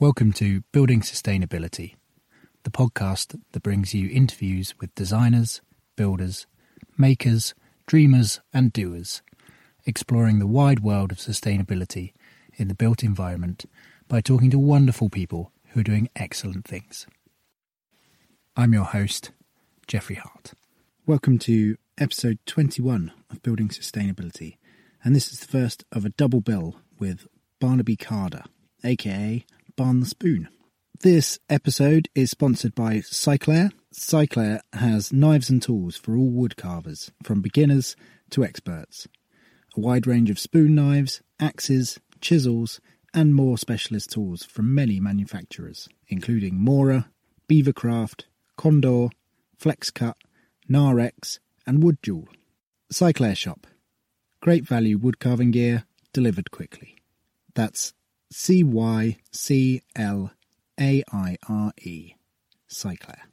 Welcome to Building Sustainability, the podcast that brings you interviews with designers, builders, makers, dreamers, and doers, exploring the wide world of sustainability in the built environment by talking to wonderful people who are doing excellent things. I'm your host, Jeffrey Hart. Welcome to episode 21 of Building Sustainability, and this is the first of a double bill with Barnaby Carder, aka The Spoon. This episode is sponsored by Cyclaire. Cyclaire has knives and tools for all wood carvers, from beginners to experts. A wide range of spoon knives, axes, chisels, and more specialist tools from many manufacturers, including Mora, Beavercraft, Condor, FlexCut, Narex, and Wood Jewel. Cyclaire Shop. Great value wood carving gear delivered quickly. That's C Y C L A I R E, Cyclaire.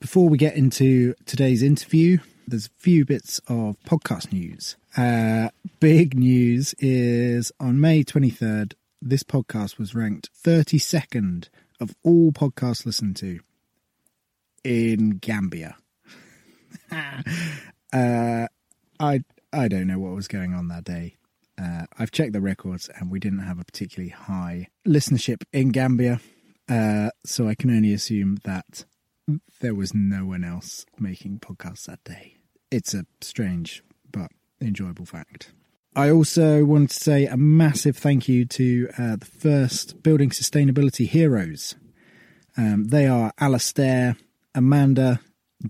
Before we get into today's interview, there's a few bits of podcast news. Uh, big news is on May 23rd, this podcast was ranked 32nd of all podcasts listened to in Gambia. uh, I I don't know what was going on that day. Uh, I've checked the records and we didn't have a particularly high listenership in Gambia. Uh, so I can only assume that there was no one else making podcasts that day. It's a strange but enjoyable fact. I also want to say a massive thank you to uh, the first Building Sustainability Heroes. Um, they are Alastair, Amanda,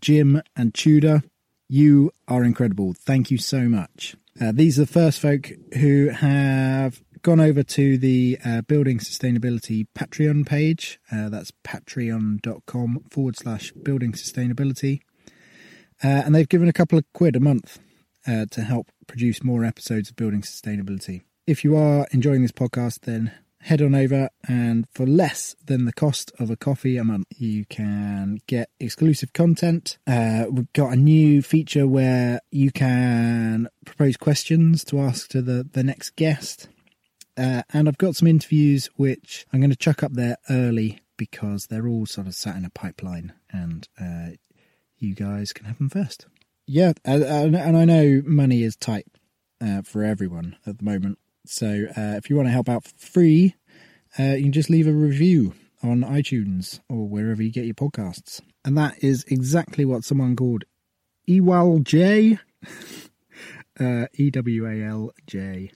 Jim, and Tudor. You are incredible. Thank you so much. Uh, these are the first folk who have gone over to the uh, Building Sustainability Patreon page. Uh, that's patreon.com forward slash building sustainability. Uh, and they've given a couple of quid a month uh, to help produce more episodes of Building Sustainability. If you are enjoying this podcast, then head on over and for less than the cost of a coffee a month, you can get exclusive content. Uh, we've got a new feature where you can propose questions to ask to the, the next guest. Uh, and I've got some interviews which I'm going to chuck up there early because they're all sort of sat in a pipeline and uh, you guys can have them first. Yeah, and I know money is tight uh, for everyone at the moment. So uh, if you want to help out free, uh, you can just leave a review on iTunes or wherever you get your podcasts. And that is exactly what someone called Ewal J, uh, E W A L J.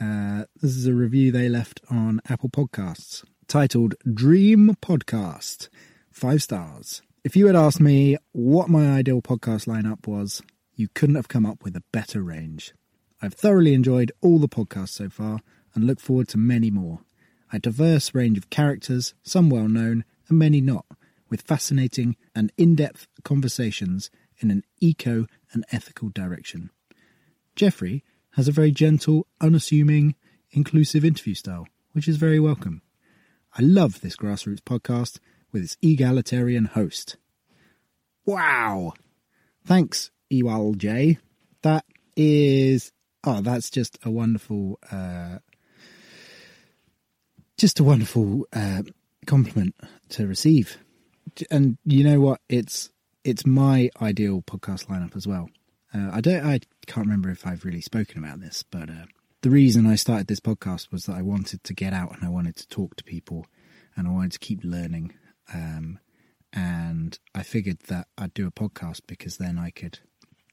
Uh, this is a review they left on Apple Podcasts titled Dream Podcast, five stars. If you had asked me what my ideal podcast lineup was, you couldn't have come up with a better range. I've thoroughly enjoyed all the podcasts so far and look forward to many more. A diverse range of characters, some well known and many not, with fascinating and in depth conversations in an eco and ethical direction. Jeffrey has a very gentle, unassuming, inclusive interview style, which is very welcome. I love this grassroots podcast with its egalitarian host. Wow! Thanks, Ewal J. That is oh, that's just a wonderful, uh, just a wonderful uh, compliment to receive. And you know what? It's it's my ideal podcast lineup as well. Uh, I don't, I can't remember if I've really spoken about this, but uh, the reason I started this podcast was that I wanted to get out and I wanted to talk to people, and I wanted to keep learning. Um, and I figured that I'd do a podcast because then I could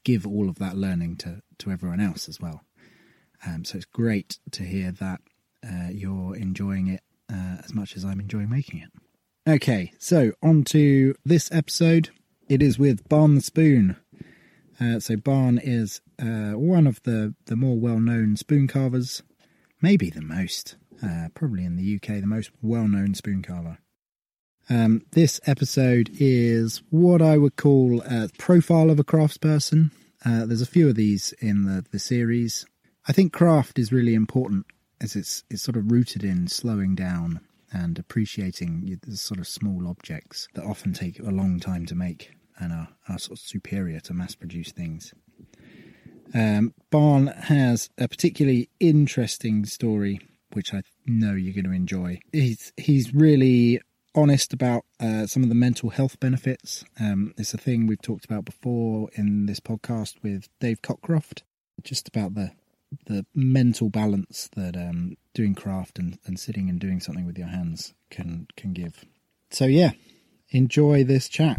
give all of that learning to, to everyone else as well. Um, so it's great to hear that uh, you're enjoying it uh, as much as I'm enjoying making it. Okay, so on to this episode. It is with Barn the Spoon. Uh, so Barn is uh, one of the, the more well-known spoon carvers, maybe the most, uh, probably in the UK, the most well-known spoon carver. Um, this episode is what I would call a profile of a craftsperson. Uh, there's a few of these in the, the series. I think craft is really important as it's it's sort of rooted in slowing down and appreciating the sort of small objects that often take a long time to make and are, are sort of superior to mass produced things. Um, Barn has a particularly interesting story which I know you're going to enjoy. He's he's really honest about uh, some of the mental health benefits. Um, it's a thing we've talked about before in this podcast with Dave Cockcroft, just about the the mental balance that um, doing craft and, and sitting and doing something with your hands can can give. So yeah, enjoy this chat.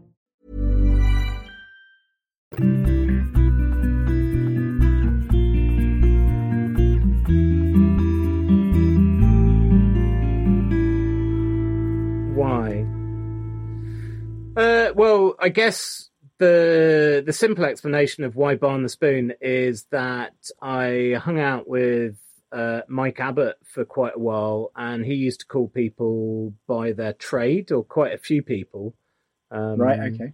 Why? Uh, well, I guess the the simple explanation of why Barn the Spoon is that I hung out with uh, Mike Abbott for quite a while, and he used to call people by their trade, or quite a few people. Um, Right, okay.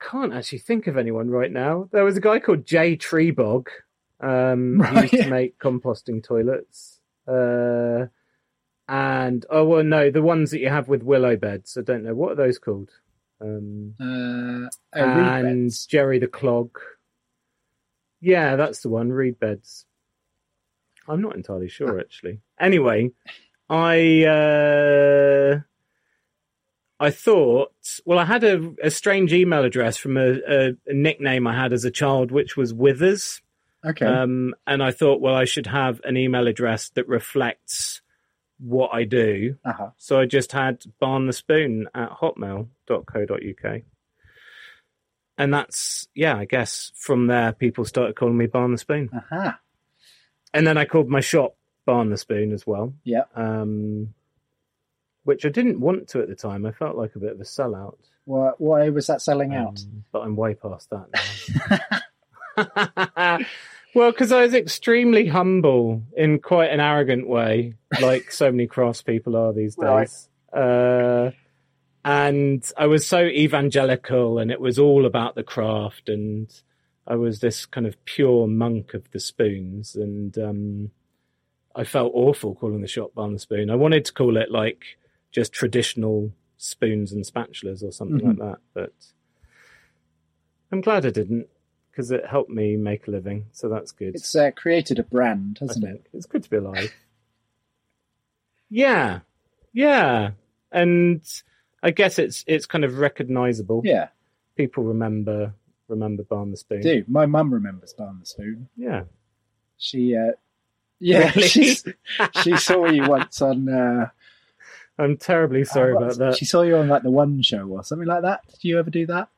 Can't actually think of anyone right now. There was a guy called Jay Treebog. Um, who Right. used to make composting toilets. Uh, and oh well, no, the ones that you have with willow beds. I don't know what are those called. Um, Uh, and Jerry the Clog. Yeah, that's the one. Reed beds. I'm not entirely sure actually. Anyway, I uh, I thought. Well, I had a, a strange email address from a, a, a nickname I had as a child, which was Withers. okay. Um, and I thought, well, I should have an email address that reflects what I do. uh-huh. So I just had barn the spoon at hotmail.co.uk. And that's, yeah, I guess from there people started calling me Barn the Spoon. Uh-huh. And then I called my shop Barn the Spoon as well, Yeah. um, which I didn't want to at the time. I felt like a bit of a sellout. Why, why was that selling out? Um, but I'm way past that now. well, because I was extremely humble in quite an arrogant way, like so many cross people are these days. Right. Uh, and I was so evangelical, and it was all about the craft, and I was this kind of pure monk of the spoons, and um, I felt awful calling the shop Barn the Spoon. I wanted to call it like just traditional spoons and spatulas or something like that, but I'm glad I didn't because it helped me make a living, so that's good. It's uh, created a brand, hasn't it? It's good to be alive. yeah, yeah, and I guess it's it's kind of recognizable. Yeah, People remember remember Barn the Spoon. do. My mum remembers Barn the Spoon. Yeah, She, uh, yeah, Really? she, she saw you once on. Uh, I'm terribly sorry about that. She saw you on like the One Show or something like that. Did you ever do that?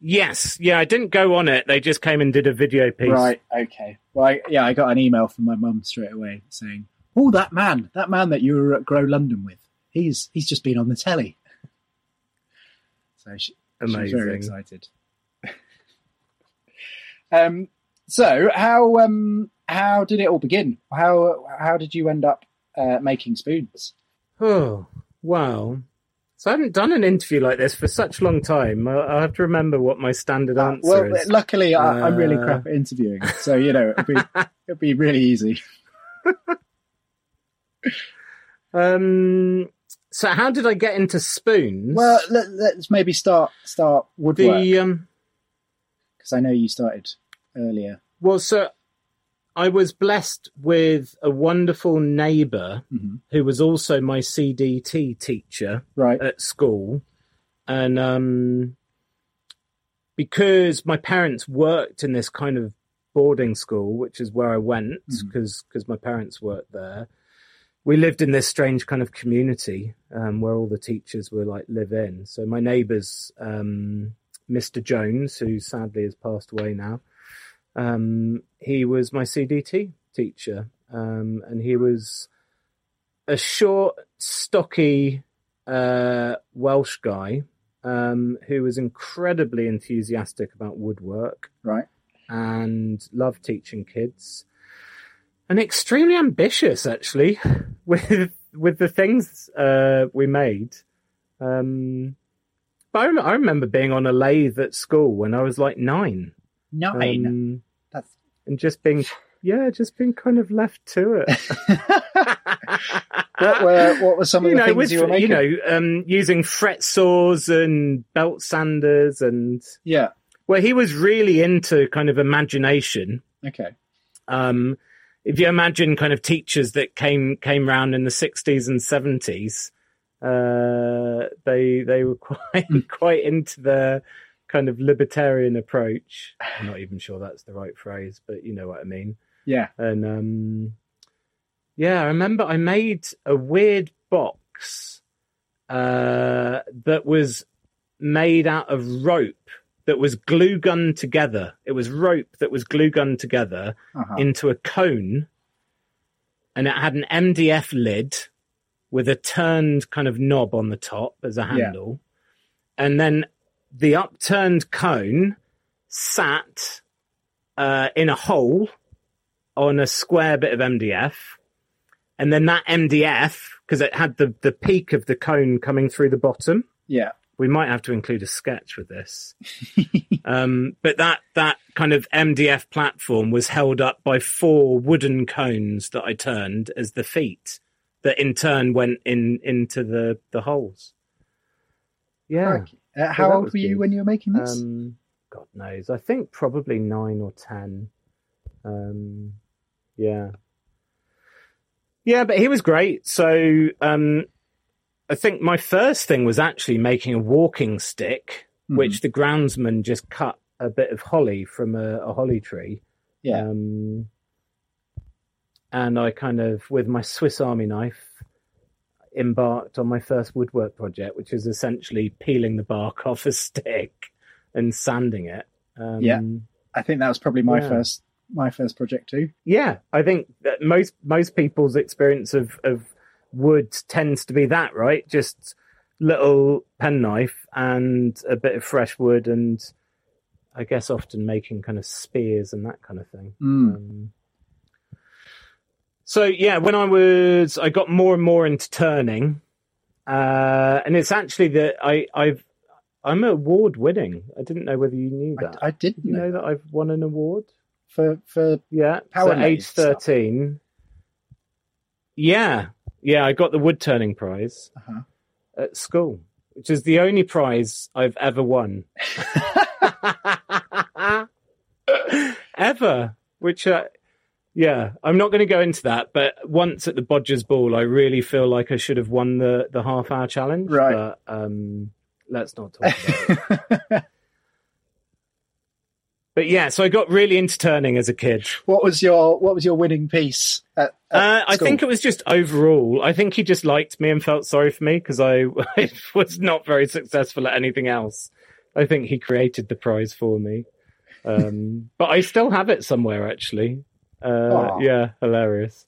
Yes, yeah, I didn't go on it. They just came and did a video piece. Right. Okay. Well, I, yeah, I got an email from my mum straight away saying, "Oh, that man, that man that you were at Grow London with, he's he's just been on the telly." So she, she was very excited. um. So how um how did it all begin? How how did you end up uh, making spoons? Oh, wow. So I haven't done an interview like this for such a long time. I, I have to remember what my standard answer is. well, is. luckily, I, I'm really Uh, crap at interviewing, so you know it'll be it'll be really easy. Um, so how did I get into spoons? Well, let, let's maybe start start woodwork the um, because I know you started earlier. well, so I was blessed with a wonderful neighbour Mhm. who was also my CDT teacher. Right. at school, and um, because my parents worked in this kind of boarding school, which is where I went because my parents worked there. We lived in this strange kind of community um, where all the teachers were like live in. So my neighbours, um, Mr. Jones, who sadly has passed away now, um, he was my CDT teacher, um, and he was a short, stocky uh, Welsh guy um, who was incredibly enthusiastic about woodwork Right. and loved teaching kids, and extremely ambitious actually with with the things uh, we made. Um, but I, rem- I remember being on a lathe at school when I was like nine. Nine. Um, That's and just being yeah, just being kind of left to it. what were what were some of you the know, things with you were making? you know, um, using fret saws and belt sanders, and yeah. well, he was really into kind of imagination. Okay. Um, if you imagine kind of teachers that came came round in the sixties and seventies, uh, they they were quite quite into the kind of libertarian approach. I'm not even sure that's the right phrase, but you know what I mean. Yeah. And um, yeah, I remember I made a weird box uh, that was made out of rope that was glue gunned together. It was rope that was glue gunned together Uh-huh. into a cone, and it had an MDF lid with a turned kind of knob on the top as a Yeah. handle, and then the upturned cone sat uh, in a hole on a square bit of MDF, and then that MDF because it had the the peak of the cone coming through the bottom Yeah. we might have to include a sketch with this. um, but that that kind of MDF platform was held up by four wooden cones that I turned as the feet, that in turn went in into the the holes. Yeah. Crikey. Uh, how that old were you good. when you were making this? Um, God knows. I think probably nine or ten. Um, yeah. Yeah, but he was great. So um, I think my first thing was actually making a walking stick, Mm-hmm. which the groundsman just cut a bit of holly from a, a holly tree. yeah. Um, and I kind of, with my Swiss Army knife, embarked on my first woodwork project, which is essentially peeling the bark off a stick and sanding it. Um, Yeah. I think that was probably my yeah. first my first project too. yeah, I think that most most people's experience of of wood tends to be that, right? Just little penknife and a bit of fresh wood, and I guess often making kind of spears and that kind of thing. Mm. Um, so yeah, when I was, I got more and more into turning, uh, and it's actually that I I've I'm award winning. I didn't know whether you knew that. I, I did Did you know that I've won an award? for for Yeah, Power so age Maze stuff. thirteen. Yeah, yeah, I got the wood turning prize Uh-huh. at school, which is the only prize I've ever won. ever, which, uh, yeah, I'm not going to go into that. But once at the Bodgers Ball, I really feel like I should have won the the half hour challenge. Right. But um, let's not talk about it. But yeah, so I got really into turning as a kid. what was your what was your winning piece? At, at Uh, I think it was just overall. I think he just liked me and felt sorry for me because I, I was not very successful at anything else. I think he created the prize for me. Um, but I still have it somewhere actually. Uh, yeah, hilarious.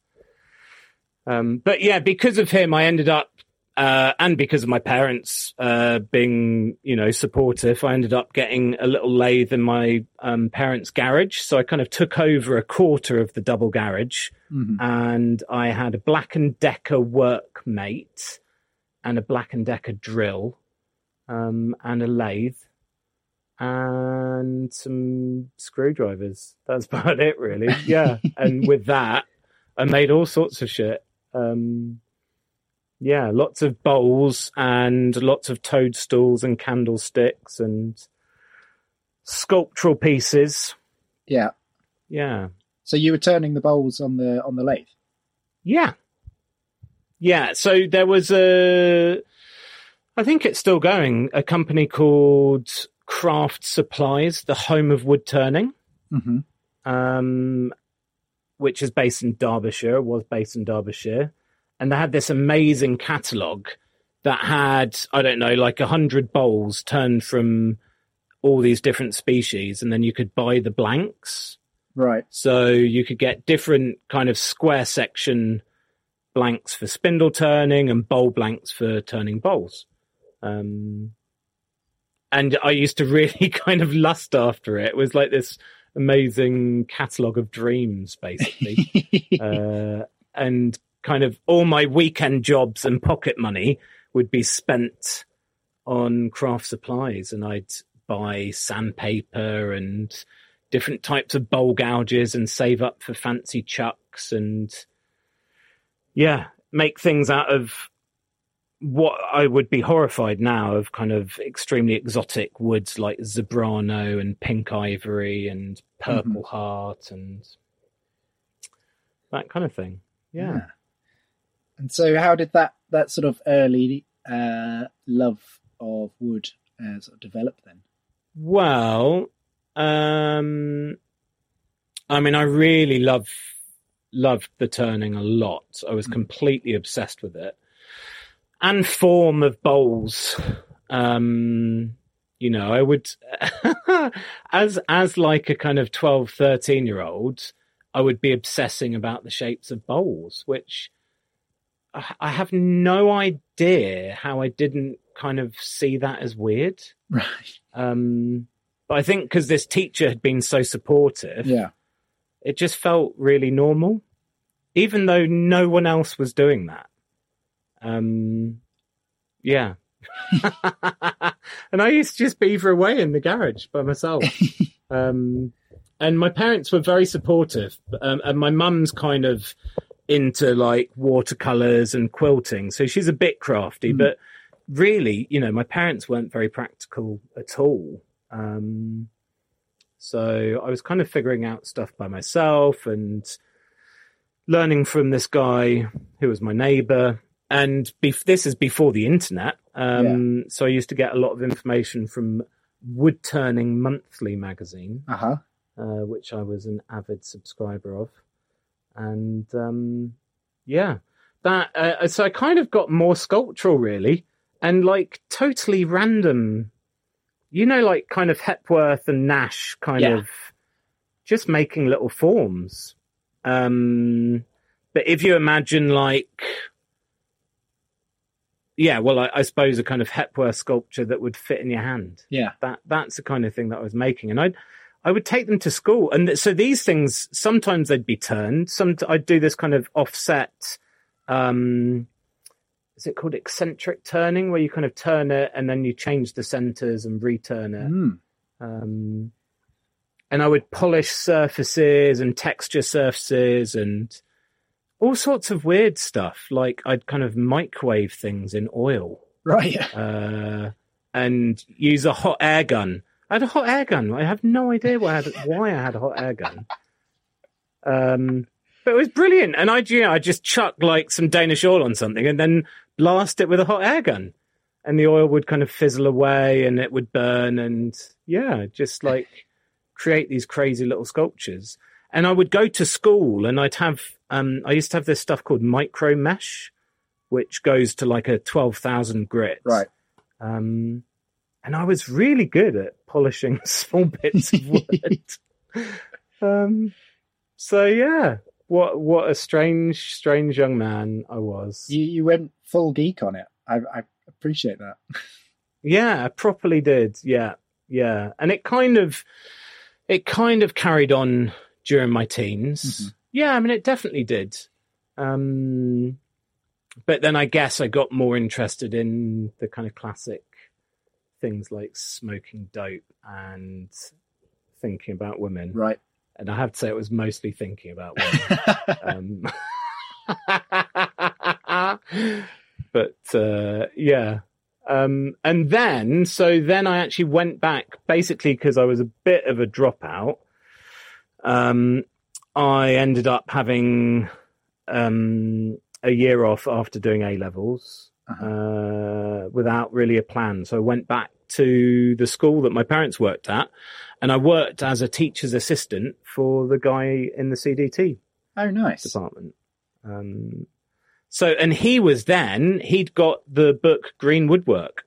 Um, but yeah, because of him, I ended up, uh, and because of my parents uh, being, you know, supportive, I ended up getting a little lathe in my um, parents' garage. So I kind of took over a quarter of the double garage Mhm. and I had a Black and Decker workmate and a Black and Decker drill, um, and a lathe, and some screwdrivers. That's about it, really. Yeah, and with that, I made all sorts of shit. Um, yeah, lots of bowls and lots of toadstools and candlesticks and sculptural pieces. Yeah. Yeah. So you were turning the bowls on the on the lathe. Yeah. Yeah. So there was a, I think it's still going, a company called Craft Supplies, the home of wood turning, Mm-hmm. um, which is based in Derbyshire, was based in Derbyshire. And they had this amazing catalogue that had, I don't know, like a hundred bowls turned from all these different species. And then you could buy the blanks. Right. So you could get different kind of square section blanks for spindle turning and bowl blanks for turning bowls. Um, and I used to really kind of lust after it. It was like this amazing catalogue of dreams, basically. uh, and kind of all my weekend jobs and pocket money would be spent on craft supplies, and I'd buy sandpaper and different types of bowl gouges and save up for fancy chucks and yeah, make things out of what I would be horrified now of kind of extremely exotic woods like zebrano and pink ivory and purple heart and that kind of thing. Yeah. And so, how did that that sort of early uh, love of wood uh, sort of develop then? Well, um, I mean, I really love loved the turning a lot. I was completely obsessed with it, and form of bowls. Um, you know, I would, as as like a kind of 12, 13 year old, I would be obsessing about the shapes of bowls, which I I have no idea how I didn't kind of see that as weird. Right. Um, but I think because this teacher had been so supportive, Yeah. it just felt really normal, even though no one else was doing that. Um, yeah. and I used to just beaver away in the garage by myself. um, and my parents were very supportive. Um, and my mum's kind of into like watercolors and quilting. So she's a bit crafty, Mm. but really, you know, my parents weren't very practical at all. Um, so I was kind of figuring out stuff by myself and learning from this guy who was my neighbor. And bef- this is before the internet. Um, So I used to get a lot of information from Wood Turning Monthly magazine, Uh huh. uh, which I was an avid subscriber of. And um, yeah, that. Uh, so I kind of got more sculptural, really, and like totally random. You know, like kind of Hepworth and Nash, kind Yeah. of just making little forms. Um, but if you imagine like, yeah, well, I, I suppose a kind of Hepworth sculpture that would fit in your hand Yeah. that that's the kind of thing that I was making, and I I would take them to school, and th- so these things sometimes they'd be turned. Some I'd do this kind of offset. Um, is it called eccentric turning, where you kind of turn it and then you change the centers and return it? Mm. Um, and I would polish surfaces and texture surfaces and all sorts of weird stuff. Like I'd kind of microwave things in oil Right. uh, and use a hot air gun. I had a hot air gun. I have no idea why I had, why I had a hot air gun. Um, but it was brilliant, and I, you know, I just chuck like some Danish oil on something, and then blast it with a hot air gun, and the oil would kind of fizzle away, and it would burn, and yeah, just like create these crazy little sculptures. And I would go to school, and I'd have, um, I used to have this stuff called micro mesh, which goes to like a twelve thousand grit, Right. um, and I was really good at polishing small bits of wood. um, so yeah, what what a strange, strange young man I was. You you went full geek on it. I I appreciate that. Yeah, I properly did. Yeah, yeah, and it kind of, it kind of carried on during my teens. Mhm. Yeah, I mean, it definitely did. Um, but then I guess I got more interested in the kind of classic things like smoking dope and thinking about women. Right. And I have to say, it was mostly thinking about women. um, but uh, yeah. Um, and then, so then I actually went back basically because I was a bit of a dropout. Um, I ended up having um, a year off after doing A levels uh, without really a plan. So I went back to the school that my parents worked at, and I worked as a teacher's assistant for the guy in the CDT Oh, nice. department. Um, so, and he was then he'd got the book Green Woodwork.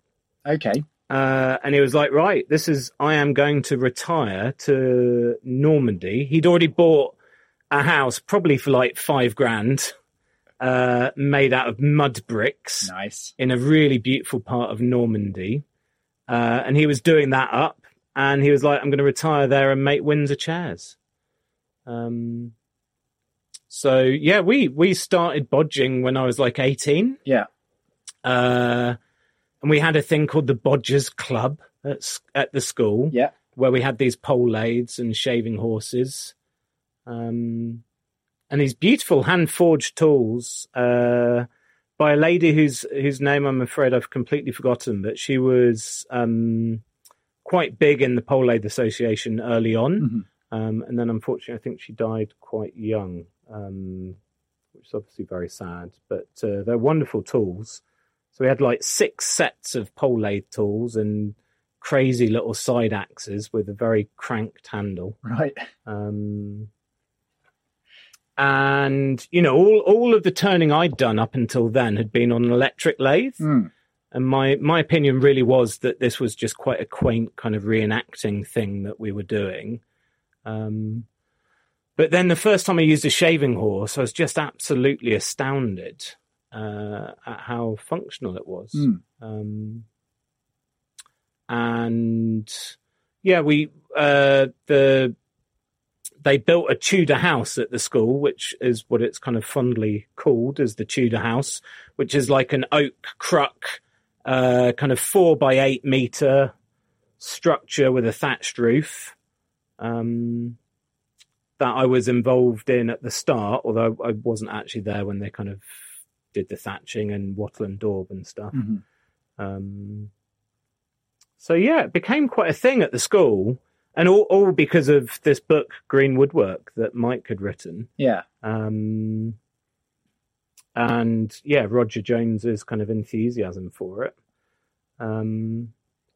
Okay. Uh, and he was like, right, this is, I am going to retire to Normandy. He'd already bought a house, probably for like five grand, uh, made out of mud bricks Nice. in a really beautiful part of Normandy. Uh, and he was doing that up and he was like, I'm going to retire there and make Windsor chairs. Um, so yeah, we, we started bodging when I was like 18. Yeah. Uh, and we had a thing called the Bodgers Club at, at the school Yeah. where we had these pole lathes and shaving horses, um, and these beautiful hand forged tools uh, by a lady whose whose name I'm afraid I've completely forgotten, but she was um, quite big in the Pole Lathe Association early on, um, and then unfortunately I think she died quite young, um, which is obviously very sad. But uh, they're wonderful tools. So we had like six sets of pole lathe tools and crazy little side axes with a very cranked handle. Right. Um, and you know, all all of the turning I'd done up until then had been on an electric lathe. Hmm. And my my opinion really was that this was just quite a quaint kind of reenacting thing that we were doing. Um, but then the first time I used a shaving horse, I was just absolutely astounded uh, at how functional it was. Hmm. Um, and yeah, we uh, the they built a Tudor house at the school, which is what it's kind of fondly called as the Tudor house, which is like an oak cruck, uh, kind of four by eight meter structure with a thatched roof. Um, that I was involved in at the start, although I wasn't actually there when they kind of did the thatching and wattle and daub and stuff. Mhm. Um, so yeah, it became quite a thing at the school, and all, all because of this book, Green Woodwork, that Mike had written. Yeah. Um, and yeah, Roger Jones's kind of enthusiasm for it. Um,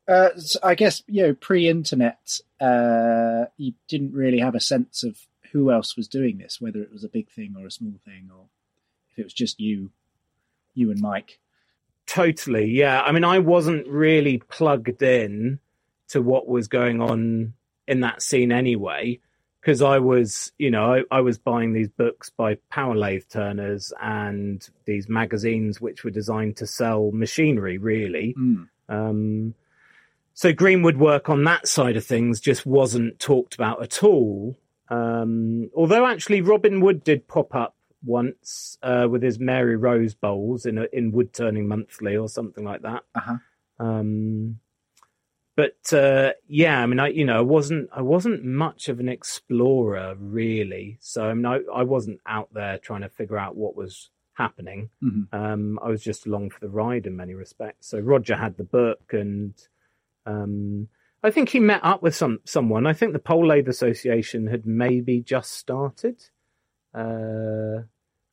Uh, so I guess you know, pre-internet, uh, you didn't really have a sense of who else was doing this, whether it was a big thing or a small thing, or if it was just you, you and Mike. Totally, yeah. I mean, I wasn't really plugged in to what was going on in that scene anyway, because I was, you know, I, I was buying these books by power lathe turners and these magazines which were designed to sell machinery, really. Mm. Um, so Greenwood work on that side of things just wasn't talked about at all. Um, although actually Robin Wood did pop up once uh, with his Mary Rose bowls in a, in Wood Turning Monthly or something like that. Uh-huh. Um, but uh, yeah, I mean, I you know, I wasn't I wasn't much of an explorer really. So I mean, I, I wasn't out there trying to figure out what was happening. Mhm. Um, I was just along for the ride in many respects. So Roger had the book, and um, I think he met up with some someone. I think the Pole Lathe Association had maybe just started. Uh,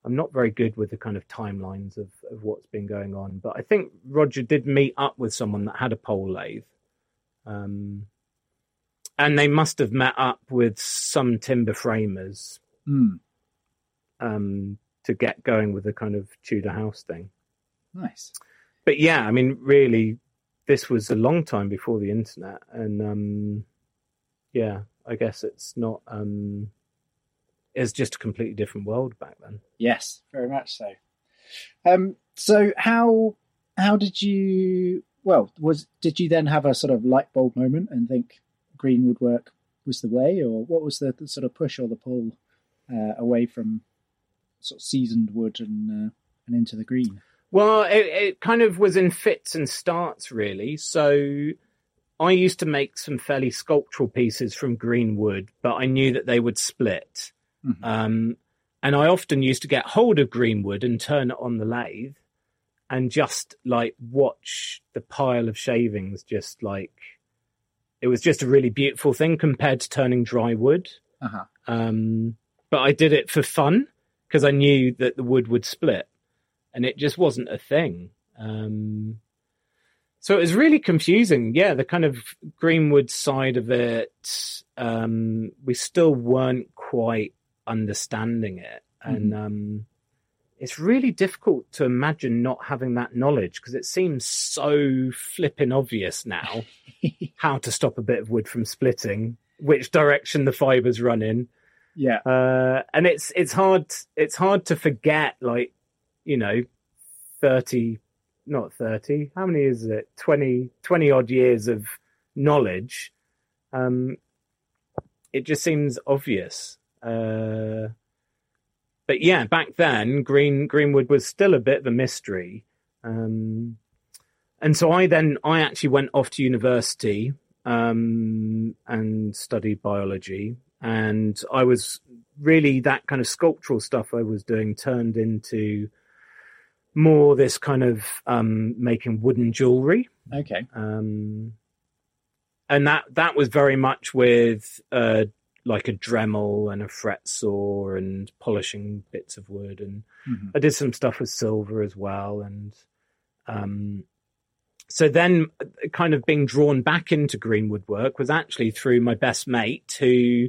I'm not very good with the kind of timelines of, of what's been going on, but I think Roger did meet up with someone that had a pole lathe. Um, and they must have met up with some timber framers Mm. um, to get going with the kind of Tudor house thing. Nice. But yeah, I mean, really, this was a long time before the internet, and um, yeah, I guess it's not. Um, it's just a completely different world back then. Yes, very much so. Um, so how how did you? Well, was did you then have a sort of light bulb moment and think green woodwork was the way, or what was the, the sort of push or the pull uh, away from sort of seasoned wood and uh, and into the green? Well, it, it kind of was in fits and starts, really. So I used to make some fairly sculptural pieces from green wood, but I knew that they would split. Mhm. Um, and I often used to get hold of Greenwood and turn it on the lathe and just like watch the pile of shavings just like it was just a really beautiful thing compared to turning dry wood. Uh-huh. Um, but I did it for fun because I knew that the wood would split, and it just wasn't a thing. Um, so it was really confusing. Yeah, the kind of Greenwood side of it, um, we still weren't quite understanding it, and um, it's really difficult to imagine not having that knowledge because it seems so flipping obvious now how to stop a bit of wood from splitting, which direction the fibers run in Yeah. uh, and it's it's hard it's hard to forget like you know 30 not 30 how many is it? 20 20 odd years of knowledge. Um it just seems obvious uh but yeah back then green greenwood was still a bit of a mystery. Um and so i then i actually went off to university um and studied biology. And I was really that kind of sculptural stuff I was doing turned into more this kind of um, making wooden jewelry, Okay. um, and that that was very much with uh, like a Dremel and a fret saw and polishing bits of wood, and Mhm. I did some stuff with silver as well, and um, so then uh, kind of being drawn back into green woodwork was actually through my best mate who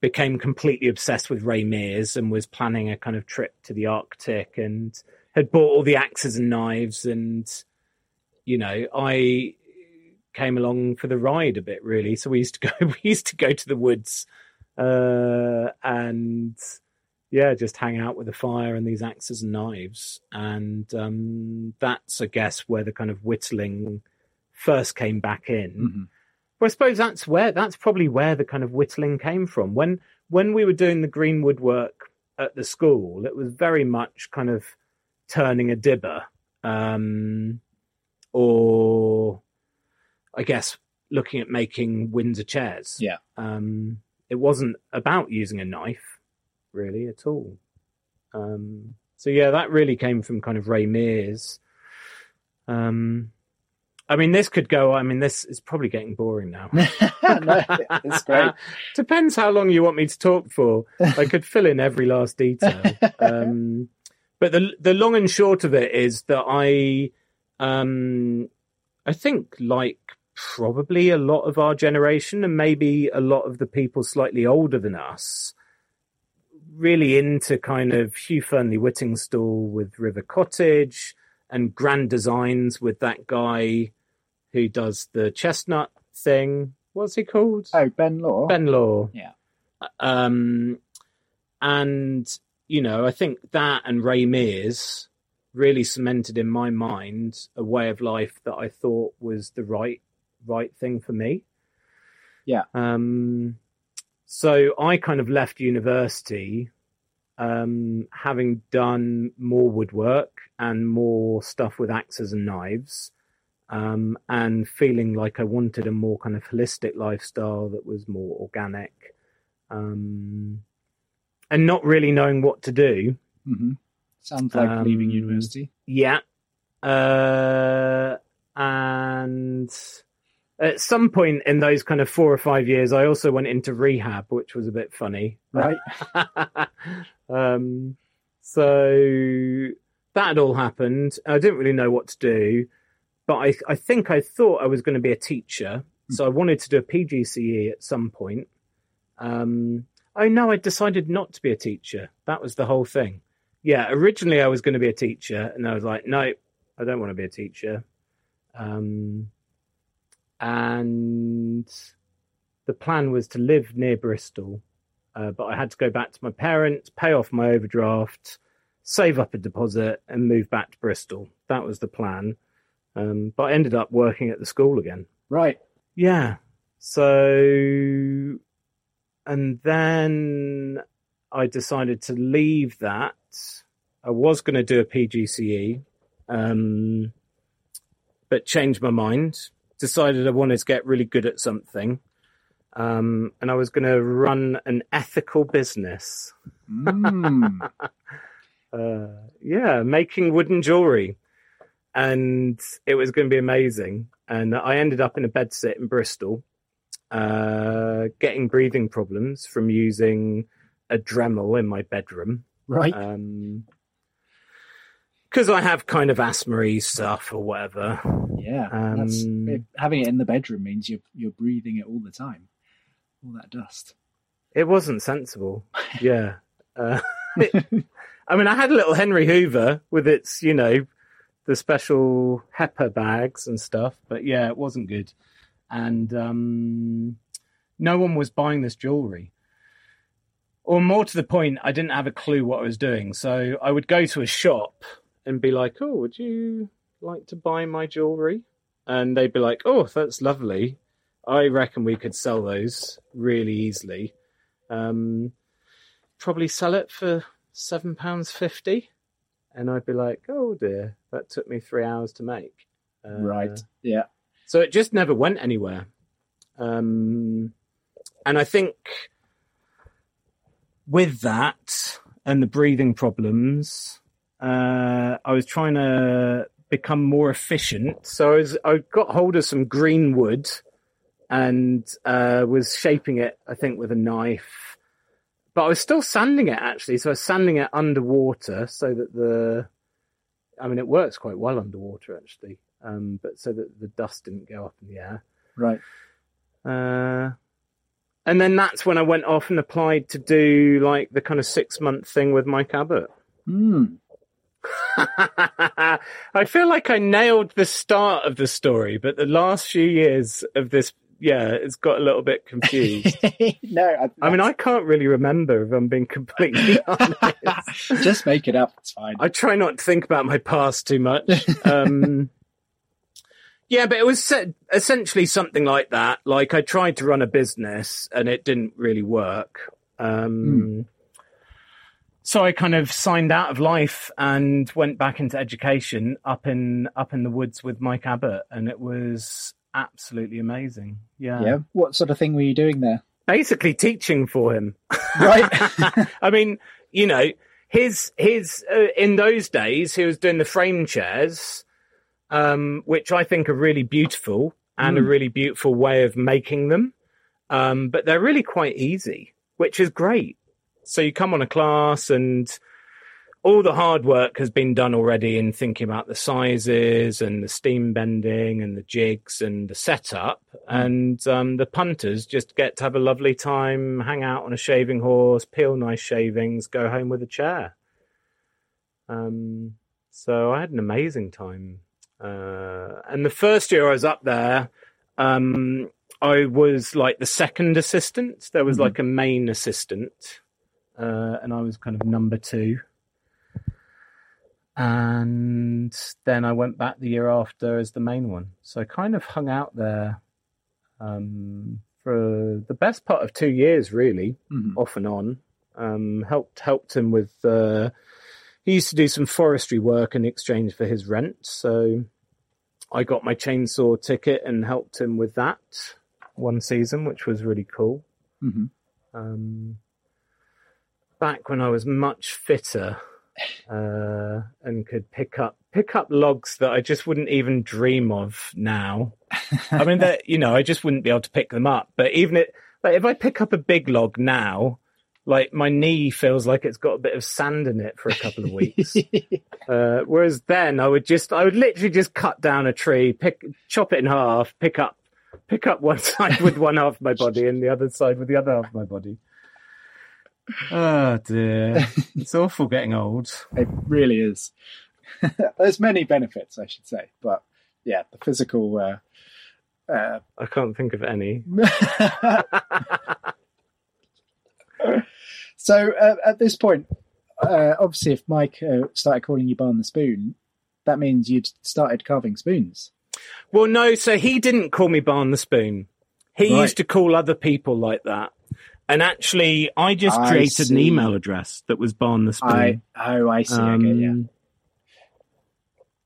became completely obsessed with Ray Mears and was planning a kind of trip to the Arctic and had bought all the axes and knives. And you know I came along for the ride a bit really. So we used to go we used to go to the woods uh and yeah just hang out with the fire and these axes and knives and um that's I guess where the kind of whittling first came back in Mhm. well, I suppose that's where that's probably where the kind of whittling came from. When when we were doing the greenwood work at the school, it was very much kind of turning a dibber, um, or I guess looking at making Windsor chairs. Yeah. Um, it wasn't about using a knife, really, at all. Um, so yeah, that really came from kind of Ray Mears. Um, I mean, this could go. I mean, this is probably getting boring now. no, it's great. Depends how long you want me to talk for. I could fill in every last detail. Um, but the the long and short of it is that I, um, I think like probably a lot of our generation and maybe a lot of the people slightly older than us, really into kind of Hugh Fearnley Whittingstall with River Cottage and Grand Designs with that guy who does the chestnut thing. What's he called? Oh, Ben Law. Ben Law. Yeah. Um, and you know, I think that and Ray Mears really cemented in my mind a way of life that I thought was the right right thing for me. Yeah. Um, so I kind of left university um, having done more woodwork and more stuff with axes and knives, um, and feeling like I wanted a more kind of holistic lifestyle that was more organic, um, and not really knowing what to do. hmm Sounds like leaving Um, university. Yeah. Uh, and at some point in those kind of four or five years, I also went into rehab, which was a bit funny. Right. um, so that had all happened. I didn't really know what to do, but I, I think I thought I was going to be a teacher. So I wanted to do a PGCE at some point. Um, oh no, I decided not to be a teacher. That was the whole thing. Yeah, originally I was going to be a teacher, and I was like, no, I don't want to be a teacher. Um, and the plan was to live near Bristol, uh, but I had to go back to my parents, pay off my overdraft, save up a deposit, and move back to Bristol. That was the plan. Um, but I ended up working at the school again. Right. Yeah. So, and then I decided to leave that. I was going to do a PGCE, Um, but changed my mind. Decided I wanted to get really good at something. Um, and I was going to run an ethical business. Mm. Uh, yeah, making wooden jewelry. And it was going to be amazing. And I ended up in a bedsit in Bristol, uh, getting breathing problems from using a Dremel in my bedroom. Right. Um, because I have kind of asthma stuff or whatever. yeah. um, that's, it- having it in the bedroom means you're you're breathing it all the time. All that dust. It wasn't sensible. Yeah. Uh, I mean, I had a little Henry Hoover with its, you know, the special HEPA bags and stuff, but yeah, it wasn't good. And um, no one was buying this jewelry. Or more to the point, I didn't have a clue what I was doing. So I would go to a shop and be like, oh, would you like to buy my jewelry? And they'd be like, oh, that's lovely. I reckon we could sell those really easily. Um, probably sell it for seven pounds fifty, and I'd be like, "Oh dear, that took me three hours to make." Uh, right. Yeah. So it just never went anywhere. Um, and I think with that and the breathing problems, uh, I was trying to become more efficient. So I, was, I got hold of some green wood and uh, was shaping it, I think, with a knife. But I was still sanding it actually. So I was sanding it underwater so that the, I mean, it works quite well underwater actually, um, but so that the dust didn't go up in the air. Right. Uh, and then that's when I went off and applied to do like the kind of six month thing with Mike Abbott. Mm. I feel like I nailed the start of the story, but the last few years of this, yeah, it's got a little bit confused. no, I, I mean, I can't really remember if I'm being completely honest. just make it up. It's fine. I try not to think about my past too much. Um, yeah, but it was se- essentially something like that. Like I tried to run a business and it didn't really work. Um, So I kind of signed out of life and went back into education up in up in the woods with Mike Abbott, and it was absolutely amazing. Yeah, yeah. What sort of thing were you doing there? basically teaching for him. Right. I mean, you know, his his uh, in those days he was doing the frame chairs, um, which I think are really beautiful and a really beautiful way of making them. Um, but they're really quite easy, which is great. So you come on a class and all the hard work has been done already in thinking about the sizes and the steam bending and the jigs and the setup. And um, the punters just get to have a lovely time, hang out on a shaving horse, peel nice shavings, go home with a chair. Um, so I had an amazing time. Uh, and the first year I was up there, um, I was like the second assistant. There was like a main assistant, uh, and I was kind of number two. And then I went back the year after as the main one. So I kind of hung out there um, for the best part of two years, really, Mhm. off and on. Um, helped helped him with. Uh, he used to do some forestry work in exchange for his rent, so I got my chainsaw ticket and helped him with that one season, which was really cool. Mhm. Um, back when I was much fitter uh, and could pick up pick up logs that I just wouldn't even dream of now. I mean, that you know, I just wouldn't be able to pick them up. But even it, like if I pick up a big log now, like my knee feels like it's got a bit of sand in it for a couple of weeks. uh, whereas then I would just, I would literally just cut down a tree, pick, chop it in half, pick up, pick up one side with one half of my body and the other side with the other half of my body. Oh dear, it's awful getting old. It really is. There's many benefits, I should say, but yeah, the physical. Uh, uh, I can't think of any. so uh, at this point, uh, obviously, if Mike uh, started calling you Barn the Spoon, that means you'd started carving spoons. Well, no, so he didn't call me Barn the Spoon. He Right. used to call other people like that. And actually, I just I created an email address that was Barn the Spoon. I oh, I see. I get you. Um,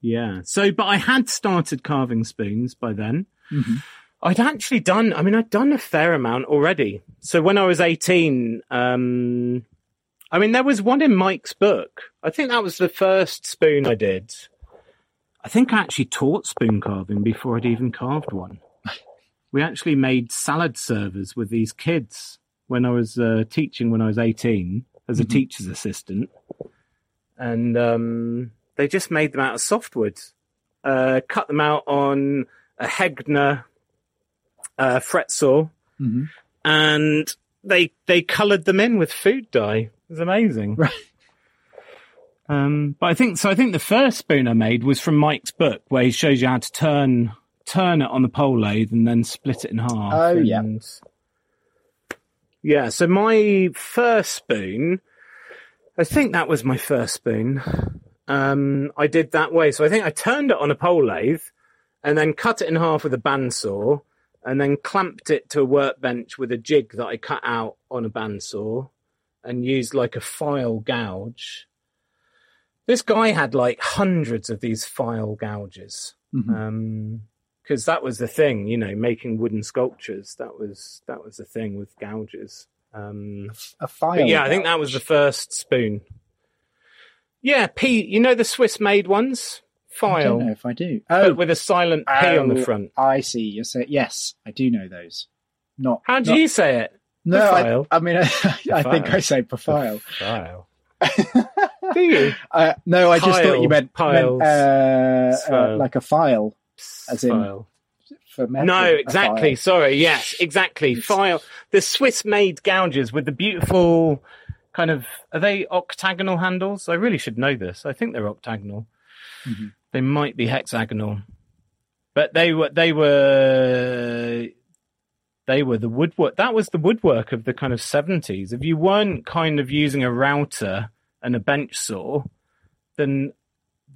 Yeah. So, but I had started carving spoons by then. Mhm. I'd actually done, I mean, I'd done a fair amount already. So when I was 18, um, I mean, there was one in Mike's book. I think that was the first spoon I did. I think I actually taught spoon carving before I'd even carved one. We actually made salad servers with these kids when I was uh, teaching when I was 18 as a Mhm. teacher's assistant. And um, they just made them out of softwood, uh, cut them out on a Hegner uh, fret saw, hmm and they they coloured them in with food dye. It was amazing. Right. Um, but I think so. I think the first spoon I made was from Mike's book, where he shows you how to turn turn it on the pole lathe and then split it in half. Oh, and- yeah. Yeah, so my first spoon, I think that was my first spoon. Um, I did that way. So I think I turned it on a pole lathe and then cut it in half with a bandsaw and then clamped it to a workbench with a jig that I cut out on a bandsaw and used like a Pfeil gouge. This guy had like hundreds of these Pfeil gouges. Mhm. Um, because that was the thing, you know, making wooden sculptures. That was that was the thing with gouges. Um, A file. but yeah, I think that was the first spoon. Yeah, P. You know the Swiss-made ones, File. I don't know if I do. but Oh, with a silent P on the oh, front. I see. You're saying yes. I do know those. Not. How do not- you say it? No, I, I mean, I, I think I say profile. File. do you? Uh, no, I just thought you meant, piles, meant uh, uh, like a file As in- File. No, exactly. file. Sorry. Yes, exactly. File. The Swiss-made gouges with the beautiful kind of are they octagonal handles? I really should know this. I think they're octagonal. Mhm. They might be hexagonal, but they were they were they were the woodwork. That was the woodwork of the kind of seventies. If you weren't kind of using a router and a bench saw, then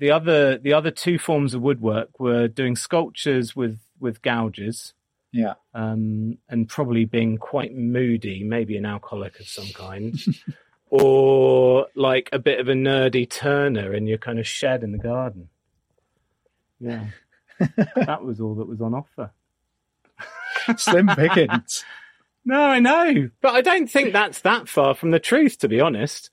the other the other two forms of woodwork were doing sculptures with with gouges Yeah. um, and probably being quite moody, maybe an alcoholic of some kind, or like a bit of a nerdy turner in your kind of shed in the garden. Yeah, that was all that was on offer. Slim pickings. No, I know, but I don't think that's that far from the truth, to be honest.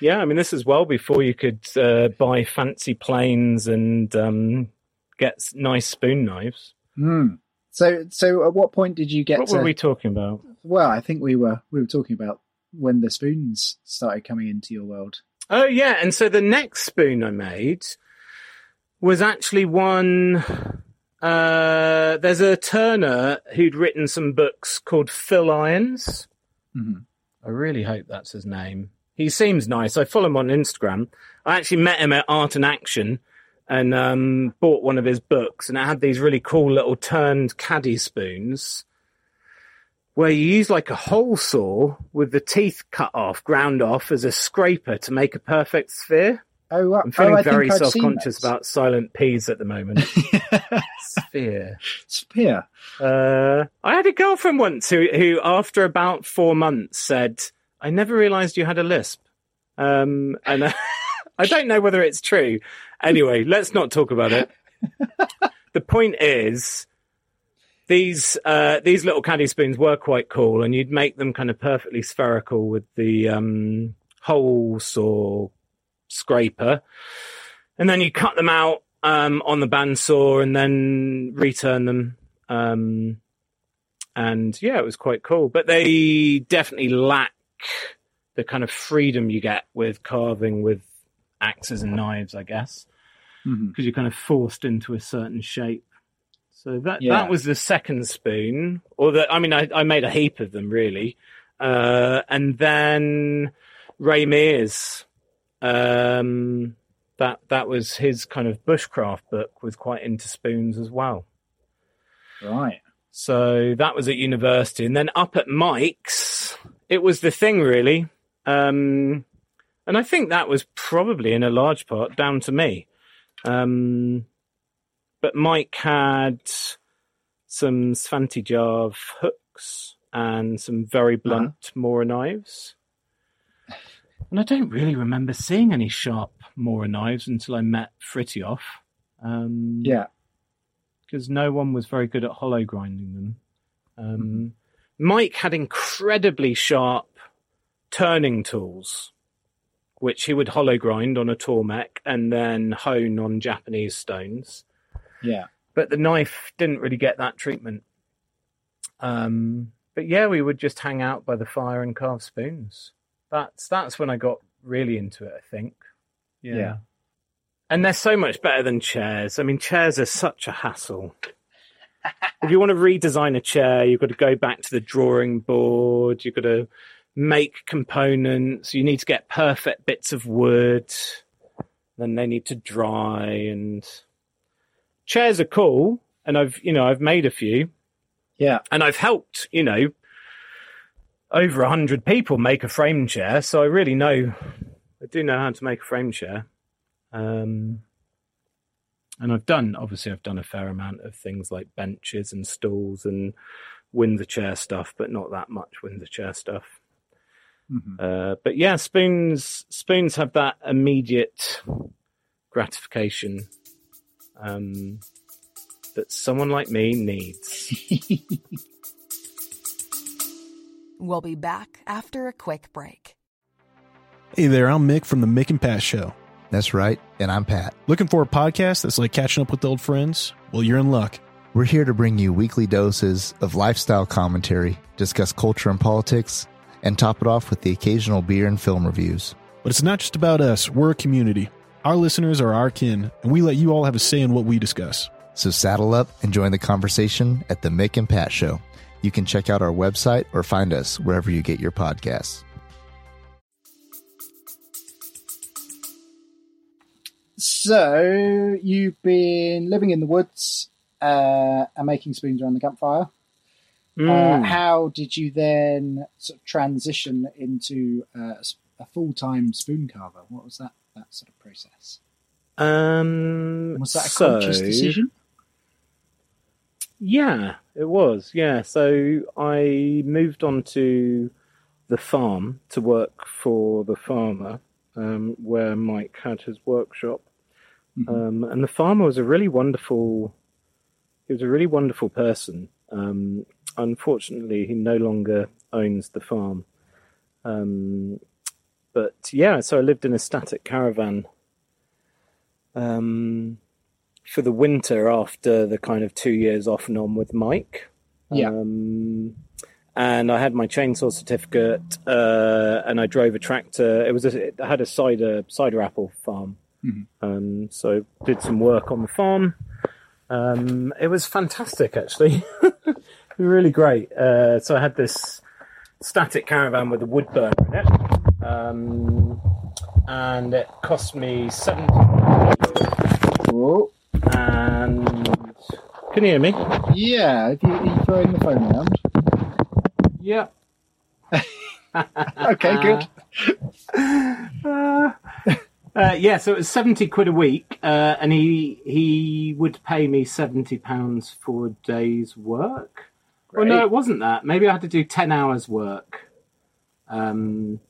Yeah, I mean, this is well before you could uh, buy fancy planes and um, get nice spoon knives. Hmm. So, so at what point did you get What to? were we talking about? Well, I think we were we were talking about when the spoons started coming into your world. Oh yeah, and so the next spoon I made was actually one. Uh, there's a Turner who'd written some books called Phil Irons. Mhm. I really hope that's his name. He seems nice. I follow him on Instagram. I actually met him at Art in Action and um, bought one of his books, and it had these really cool little turned caddy spoons where you use like a hole saw with the teeth cut off, ground off as a scraper to make a perfect sphere. Oh, uh, I'm feeling oh, very self-conscious about silent P's at the moment. sphere. Sphere. Uh, I had a girlfriend once who, who, after about four months, said, "I never realised you had a lisp," um, and uh, I don't know whether it's true. Anyway, let's not talk about it. the point is, these uh, these little caddy spoons were quite cool, and you'd make them kind of perfectly spherical with the um, hole saw scraper, and then you cut them out um, on the bandsaw and then return them. Um, and yeah, it was quite cool. But they definitely lack the kind of freedom you get with carving with axes and knives, I guess, because you're kind of forced into a certain shape. So that Yeah. that was the second spoon, or the I mean, I, I made a heap of them really, uh, and then Ray Mears, um, that that was his kind of bushcraft book, was quite into spoons as well. Right. So that was at university. And then up at Mike's, it was the thing really. Um, and I think that was probably in a large part down to me. Um, but Mike had some Svante Djärv hooks and some very blunt Mora knives. And I don't really remember seeing any sharp Mora knives until I met Fritjof. Um, Yeah. because no one was very good at hollow grinding them. Um, Mike had incredibly sharp turning tools, which he would hollow grind on a Tormek and then hone on Japanese stones. Yeah. But the knife didn't really get that treatment. Um, but yeah, we would just hang out by the fire and carve spoons. That's that's when I got really into it. I think. Yeah. And they're so much better than chairs. I mean, chairs are such a hassle. If you want to redesign a chair, you've got to go back to the drawing board. You've got to make components. You need to get perfect bits of wood. Then they need to dry. And chairs are cool. And I've, you know, I've made a few. Yeah. And I've helped, you know, over a hundred people make a frame chair. So I really know, I do know how to make a frame chair. Um, and I've done, obviously, I've done a fair amount of things like benches and stools and Windsor chair stuff, but not that much Windsor chair stuff. Uh, but yeah, spoons spoons have that immediate gratification um, that someone like me needs. We'll be back after a quick break. Hey there, I'm Mick from the Mick and Pat Show. That's right, and I'm Pat. Looking for a podcast that's like catching up with old friends? Well, you're in luck. We're here to bring you weekly doses of lifestyle commentary, discuss culture and politics, and top it off with the occasional beer and film reviews. But it's not just about us, we're a community. Our listeners are our kin, and we let you all have a say in what we discuss. So saddle up and join the conversation at the Mick and Pat Show. You can check out our website or find us wherever you get your podcasts. So you've been living in the woods uh, and making spoons around the campfire. Uh, Mm. how did you then sort of transition into uh, a full-time spoon carver? What was that that sort of process? Um, Was that a so- conscious decision? Yeah, it was. Yeah, so I moved on to the farm to work for the farmer, um, where Mike had his workshop. Um, and the farmer was a really wonderful. He was a really wonderful person. Um, unfortunately, he no longer owns the farm. Um, but yeah, so I lived in a static caravan um, for the winter after the kind of two years off and on with Mike. Yeah. Um, and I had my chainsaw certificate, uh, and I drove a tractor. It was a, it had a cider cider apple farm, Mhm. um, so did some work on the farm. Um, it was fantastic, actually, really great. Uh, so I had this static caravan with a wood burner in it, um, and it cost me seventy. Oh, And can you hear me? yeah. If you, are you throwing the phone around? Yeah. Okay, good. Uh, uh, yeah, so it was seventy quid a week, uh, and he he would pay me seventy pounds for a day's work. Well, no, it wasn't that. Maybe I had to do ten hours work, um,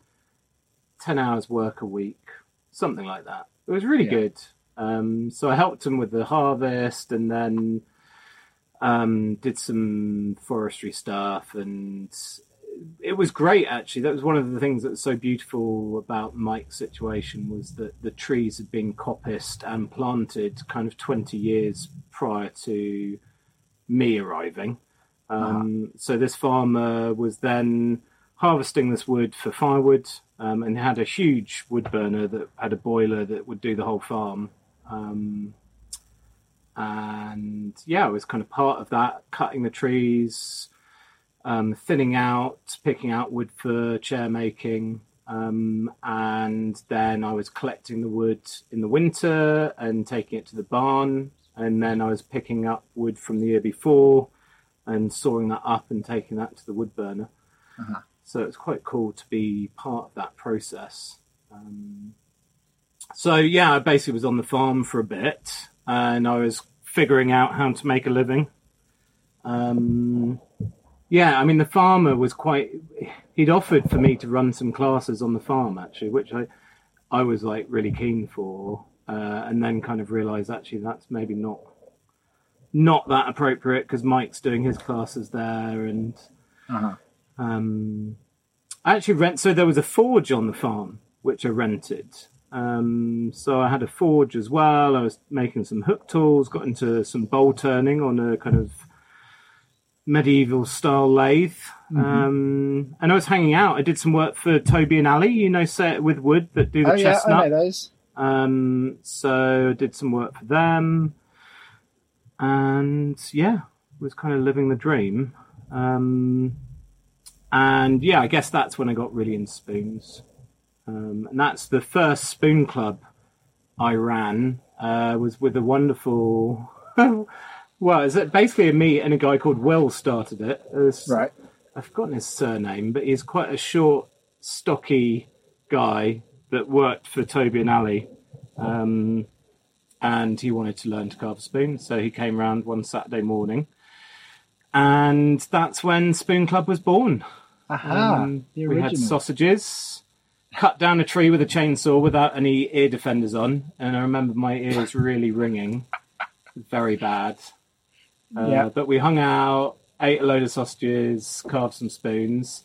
ten hours work a week, something like that. It was really Yeah. good. Um, so I helped him with the harvest, and then um, did some forestry stuff, and it was great actually. That was one of the things that was so beautiful about Mike's situation was that the trees had been coppiced and planted kind of twenty years prior to me arriving. Um, So this farmer was then harvesting this wood for firewood, um, and had a huge wood burner that had a boiler that would do the whole farm. Um, and yeah, I was kind of part of that, cutting the trees, um, thinning out, picking out wood for chair making. Um, and then I was collecting the wood in the winter and taking it to the barn. And then I was picking up wood from the year before and sawing that up and taking that to the wood burner. Uh-huh. So it's quite cool to be part of that process. Um, so yeah, I basically was on the farm for a bit and I was figuring out how to make a living. Um, yeah, I mean, the farmer was quite. He'd offered for me to run some classes on the farm actually, which I, I was like really keen for, uh, and then kind of realised actually that's maybe not, not that appropriate because Mike's doing his classes there, and Uh-huh. um, I actually rent. So there was a forge on the farm which I rented. Um, so I had a forge as well. I was making some hook tools. Got into some bowl turning on a kind of medieval style lathe. Mhm. Um, and I was hanging out. I did some work for Toby and Ali, you know, set with wood that do the Oh yeah. I know those. Um, so I did some work for them, and yeah, was kind of living the dream. Um, and yeah, I guess that's when I got really into spoons. Um, and that's the first spoon club I ran. Uh, was with a wonderful. well, is it basically me and a guy called Will started it. It Right. I've forgotten his surname, but he's quite a short, stocky guy that worked for Toby and Ali. Um, and he wanted to learn to carve a spoon, so he came round one Saturday morning. And that's when Spoon Club was born. Aha, Um, we had sausages, cut down a tree with a chainsaw without any ear defenders on, and I remember my ears really ringing, very bad. Uh, Yeah. But we hung out, ate a load of sausages, carved some spoons,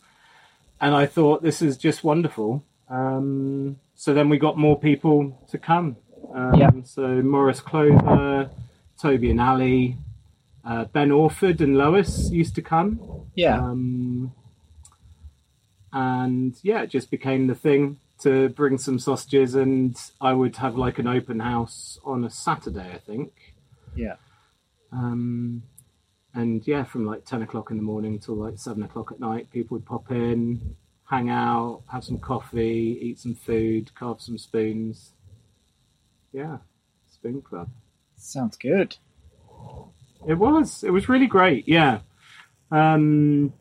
and I thought this is just wonderful. Um, so then we got more people to come. Um, Yeah. So Morris Clover, Toby and Ali, uh, Ben Orford and Lois used to come. Yeah. Um, and yeah, it just became the thing to bring some sausages, and I would have like an open house on a Saturday, I think. Yeah. Um, and yeah, from like 10 o'clock in the morning till like 7 o'clock at night, people would pop in, hang out, have some coffee, eat some food, carve some spoons. Yeah, Spoon Club. Sounds good. It was. It was really great. Yeah. Um,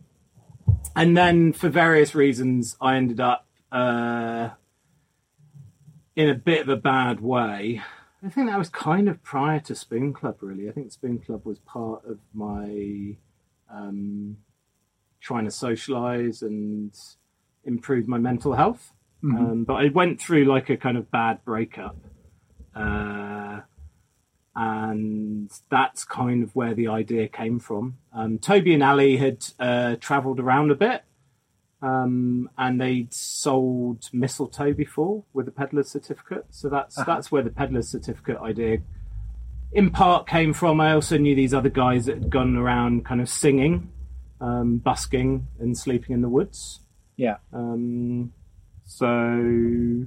and then for various reasons, I ended up uh, in a bit of a bad way. I think that was kind of prior to Spoon Club, really. I think Spoon Club was part of my um, trying to socialize and improve my mental health. Mhm. Um, but I went through like a kind of bad breakup. Uh, and that's kind of where the idea came from. Um, Toby and Ali had uh, travelled around a bit, um, and they'd sold mistletoe before with a peddler's certificate. So that's Uh-huh. that's where the peddler's certificate idea, in part, came from. I also knew these other guys that had gone around kind of singing, um, busking, and sleeping in the woods. Yeah. Um, so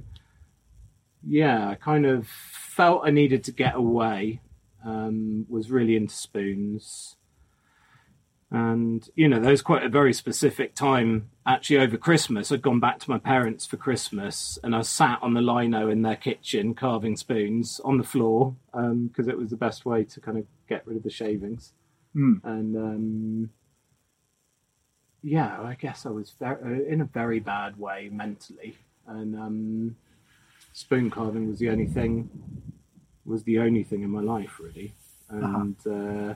yeah, I kind of felt I needed to get away. Um, was really into spoons, and you know, there was quite a very specific time. Actually, over Christmas, I'd gone back to my parents for Christmas, and I sat on the lino in their kitchen carving spoons on the floor because it was the best way to kind of get rid of the shavings. Mm. And um, yeah, I guess I was very, in a very bad way mentally, and um, spoon carving was the only thing was the only thing in my life really, and uh,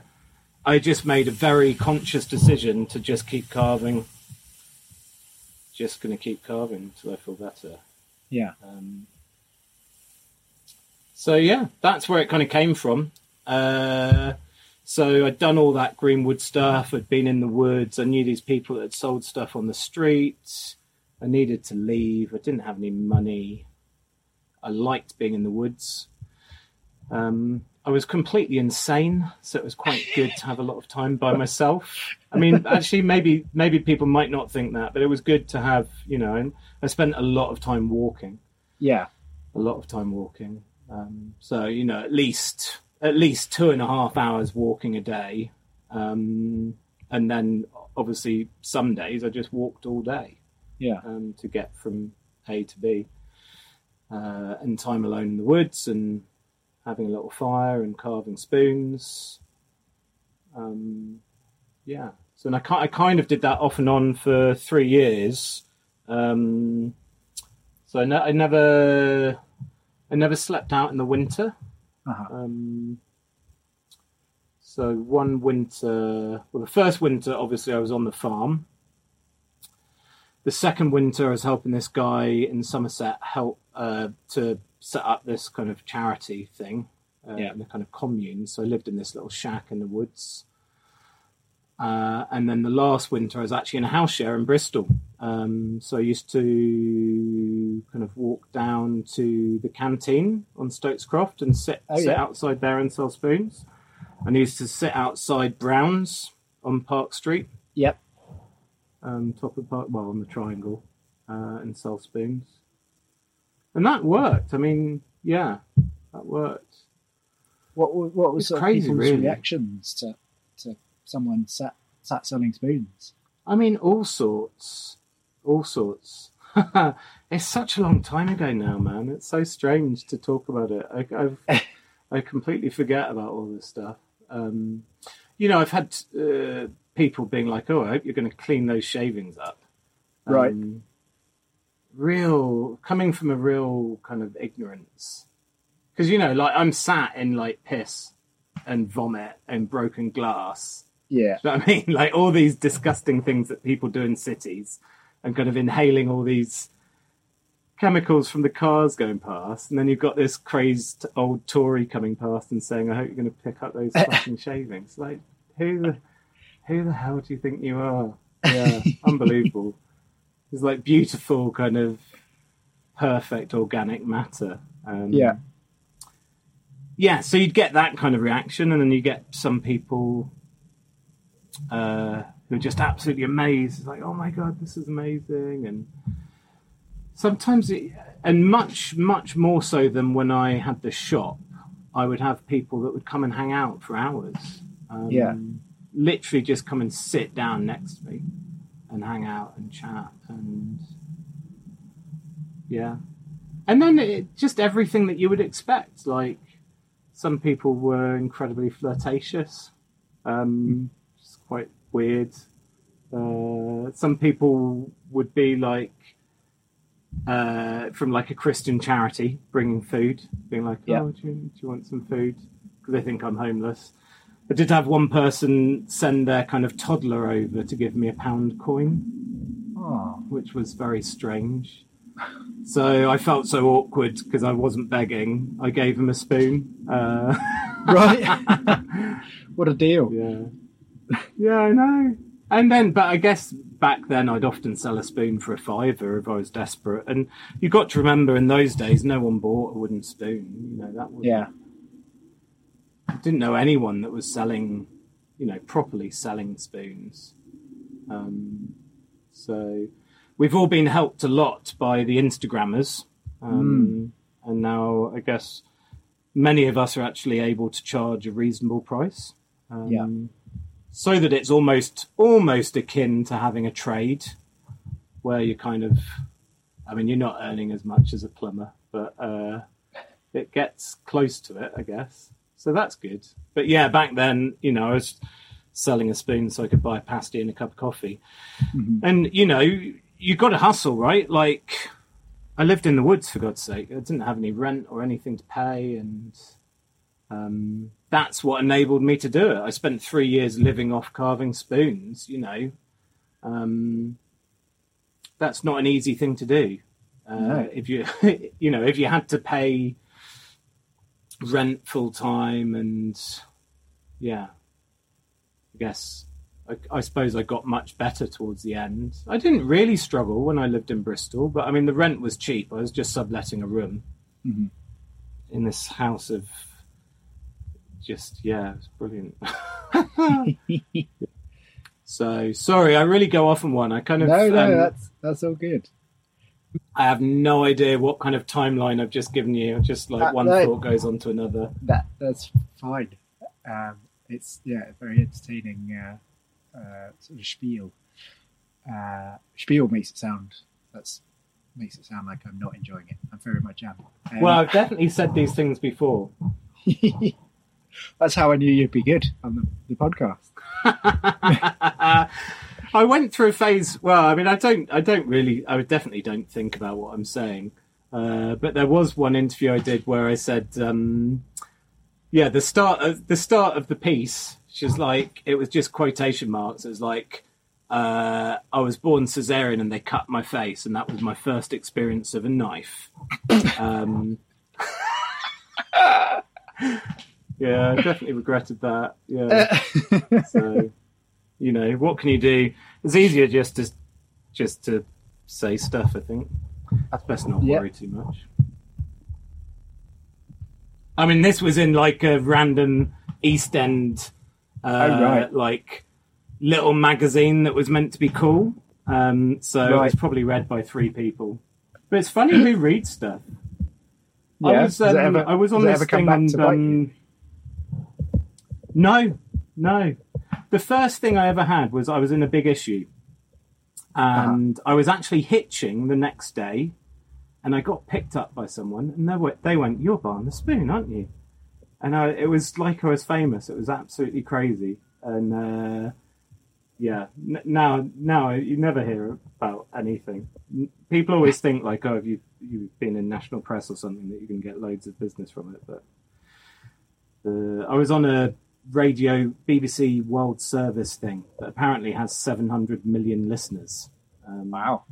I just made a very conscious decision to just keep carving. Just going to keep carving until I feel better. Yeah. Um, so yeah, that's where it kind of came from. Uh, so I'd done all that Greenwood stuff. I'd been in the woods. I knew these people that had sold stuff on the streets. I needed to leave. I didn't have any money. I liked being in the woods. Um, I was completely insane, so it was quite good to have a lot of time by myself. I mean, actually, maybe maybe people might not think that, but it was good to have. You know, and I spent a lot of time walking Yeah. a lot of time walking. Um, so you know, at least at least two and a half hours walking a day, um, and then obviously some days I just walked all day Yeah. um, to get from A to B, uh, and time alone in the woods and having a little fire and carving spoons. Um, yeah, so and I, I kind of did that off and on for three years. Um, so I, ne- I never, I never slept out in the winter. Uh-huh. Um, So one winter, well, the first winter, obviously, I was on the farm. The second winter, I was helping this guy in Somerset help uh, to set up this kind of charity thing, uh, Yeah. a kind of commune. So I lived in this little shack in the woods. Uh, and then the last winter, I was actually in a house share in Bristol. Um, so I used to kind of walk down to the canteen on Stokes Croft and sit, Oh, sit yeah. outside there and sell spoons. And I used to sit outside Brown's on Park Street, Yep. um, top of Park, well, on the Triangle, uh, and sell spoons. And that worked. I mean, yeah, that worked. What wa- what was sort of crazy, people's really. reactions to to someone sat sat selling spoons? I mean, all sorts, all sorts. it's such a long time ago now, man. It's so strange to talk about it. I, I've, I completely forget about all this stuff. Um, you know, I've had uh, people being like, "Oh, I hope you're going to clean those shavings up." Right. Real coming from a real kind of ignorance, because you know, like I'm sat in like piss and vomit and broken glass Yeah. you know what I mean? Like all these disgusting things that people do in cities and kind of inhaling all these chemicals from the cars going past. And then you've got this crazed old Tory coming past and saying, I hope you're going to pick up those fucking shavings. Like, who the, who the hell do you think you are? Yeah, unbelievable. It's like beautiful, kind of perfect organic matter. Um, Yeah. yeah, so you'd get that kind of reaction, and then you get some people uh, who are just absolutely amazed. It's like, oh my god, this is amazing, and sometimes, it, and much, much more so than when I had the shop, I would have people that would come and hang out for hours. Um, Yeah. literally just come and sit down next to me and hang out and chat and yeah. And then it, just everything that you would expect. Like some people were incredibly flirtatious um it's quite weird. Uh some people would be like uh from like a christian charity bringing food being like Yeah. oh do you, do you want some food? Because they think i'm homeless I did have one person send their kind of toddler over to give me a pound coin, Oh. which was very strange. So I felt so awkward because I wasn't begging. I gave him a spoon. Uh, Right. what a deal. yeah, yeah, I know. And then, but I guess back then I'd often sell a spoon for a fiver if I was desperate. And you got to remember in those days, no one bought a wooden spoon. You know that was Yeah. I didn't know anyone that was selling, you know, properly selling spoons. Um, so we've all been helped a lot by the Instagrammers. Um, And now I guess many of us are actually able to charge a reasonable price. Um, Yeah. So that it's almost almost akin to having a trade where you're kind of I mean you're not earning as much as a plumber, but uh, it gets close to it, I guess. So that's good. But yeah, back then, you know, I was selling a spoon so I could buy a pasty and a cup of coffee. And, you know, you got to hustle, right? Like, I lived in the woods, for God's sake. I didn't have any rent or anything to pay. And um, that's what enabled me to do it. I spent three years living off carving spoons, you know. Um, that's not an easy thing to do. Uh, No. If you, you know, if you had to pay rent full time and yeah i guess I, I suppose i got much better towards the end i didn't really struggle when i lived in bristol but i mean the rent was cheap i was just subletting a room Mhm. in this house of just yeah it's brilliant so sorry i really go off on one i kind of No, no, um, that's that's all good. I have no idea what kind of timeline i've just given you just like Uh, one no. thought goes on to another That that's fine. Um, it's yeah, very entertaining uh, uh, sort of spiel. Uh, spiel makes it sound that's makes it sound like I'm not enjoying it. I'm very much am. Um, well i've definitely said these things before that's how I knew you'd be good on the, the podcast. I went through a phase. Well, I mean, I don't, I don't really, I definitely don't think about what I'm saying. Uh, but there was one interview I did where I said, um, "Yeah, the start of the start of the piece She's like, it was just quotation marks. It was like, uh, I was born cesarean and they cut my face, and that was my first experience of a knife. um, yeah, I definitely regretted that. Yeah. so, you know, what can you do? It's easier just to just to say stuff. I think that's best not Yeah. worry too much. I mean, this was in like a random East End, uh, Oh, right. like little magazine that was meant to be cool. Um, so it was probably read by three people. But it's funny who reads stuff. I Yeah. was, um, ever- I was on does it this ever come thing back and to bite um, no, no. The first thing I ever had was I was in a big issue, and I was actually hitching the next day, and I got picked up by someone, and they went, they went "You're Barn the Spoon, aren't you?" And I, it was like I was famous. It was absolutely crazy, and uh, yeah, n- now now you never hear about anything. People always think like, oh, if you you've been in national press or something, that you can get loads of business from it. But uh, I was on a radio BBC World Service thing that apparently has 700 million listeners. Um, wow.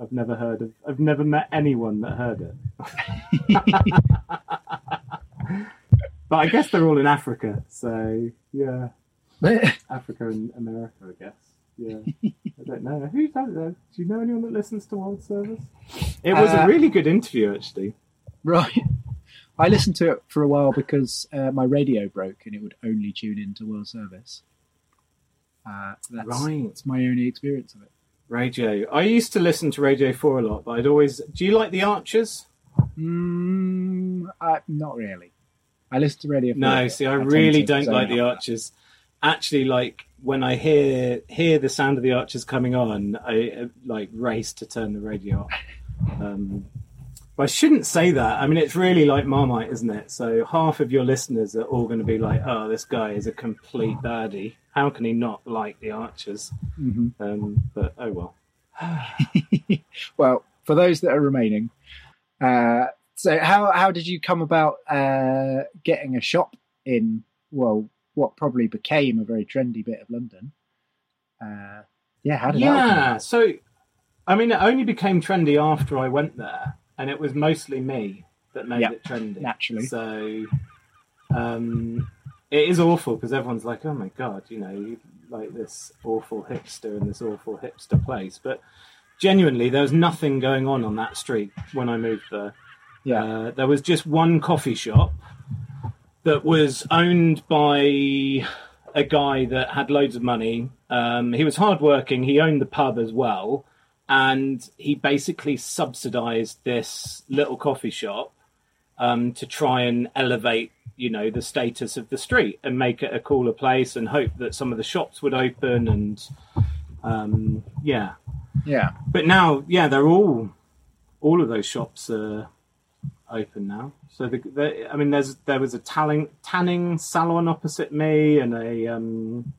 I've never heard of. I've never met anyone that heard it. but I guess they're all in Africa, so yeah, Africa and America, I guess. Yeah, I don't know. Who does that? Do you know anyone that listens to World Service? It was Uh, a really good interview, actually. Right. I listened to it for a while because uh, my radio broke and it would only tune into World Service. Uh, that's, Right. that's my only experience of it. Radio. I used to listen to Radio 4 a lot, but I'd always. Do you like The Archers? Mm, I, not really. I listen to radio. 4. No, 4, see, I tend really don't like The. Archers. Actually, like when I hear hear the sound of The Archers coming on, I uh, like race to turn the radio off. Um, but I shouldn't say that. I mean, it's really like Marmite, isn't it? So half of your listeners are all going to be like, "Oh, this guy is a complete baddie. How can he not like The Archers?" Mhm. Um, but oh well. well, for those that are remaining, uh, so how how did you come about uh, getting a shop in well, what probably became a very trendy bit of London? Uh, yeah, how did that? yeah so i mean it only became trendy after i went there and it was mostly me that made Yeah, it trendy naturally. so um it is awful because everyone's like oh my god you know like this awful hipster in this awful hipster place but genuinely there was nothing going on on that street when i moved there Yeah. uh, there was just one coffee shop that was owned by a guy that had loads of money. Um, he was hardworking. He owned the pub as well, and he basically subsidised this little coffee shop um, to try and elevate, you know, the status of the street and make it a cooler place, and hope that some of the shops would open. And um, yeah, Yeah. but now, yeah, they're all all of those shops are open now. So the, the I mean, there's there was a tanning tanning salon opposite me, and a um,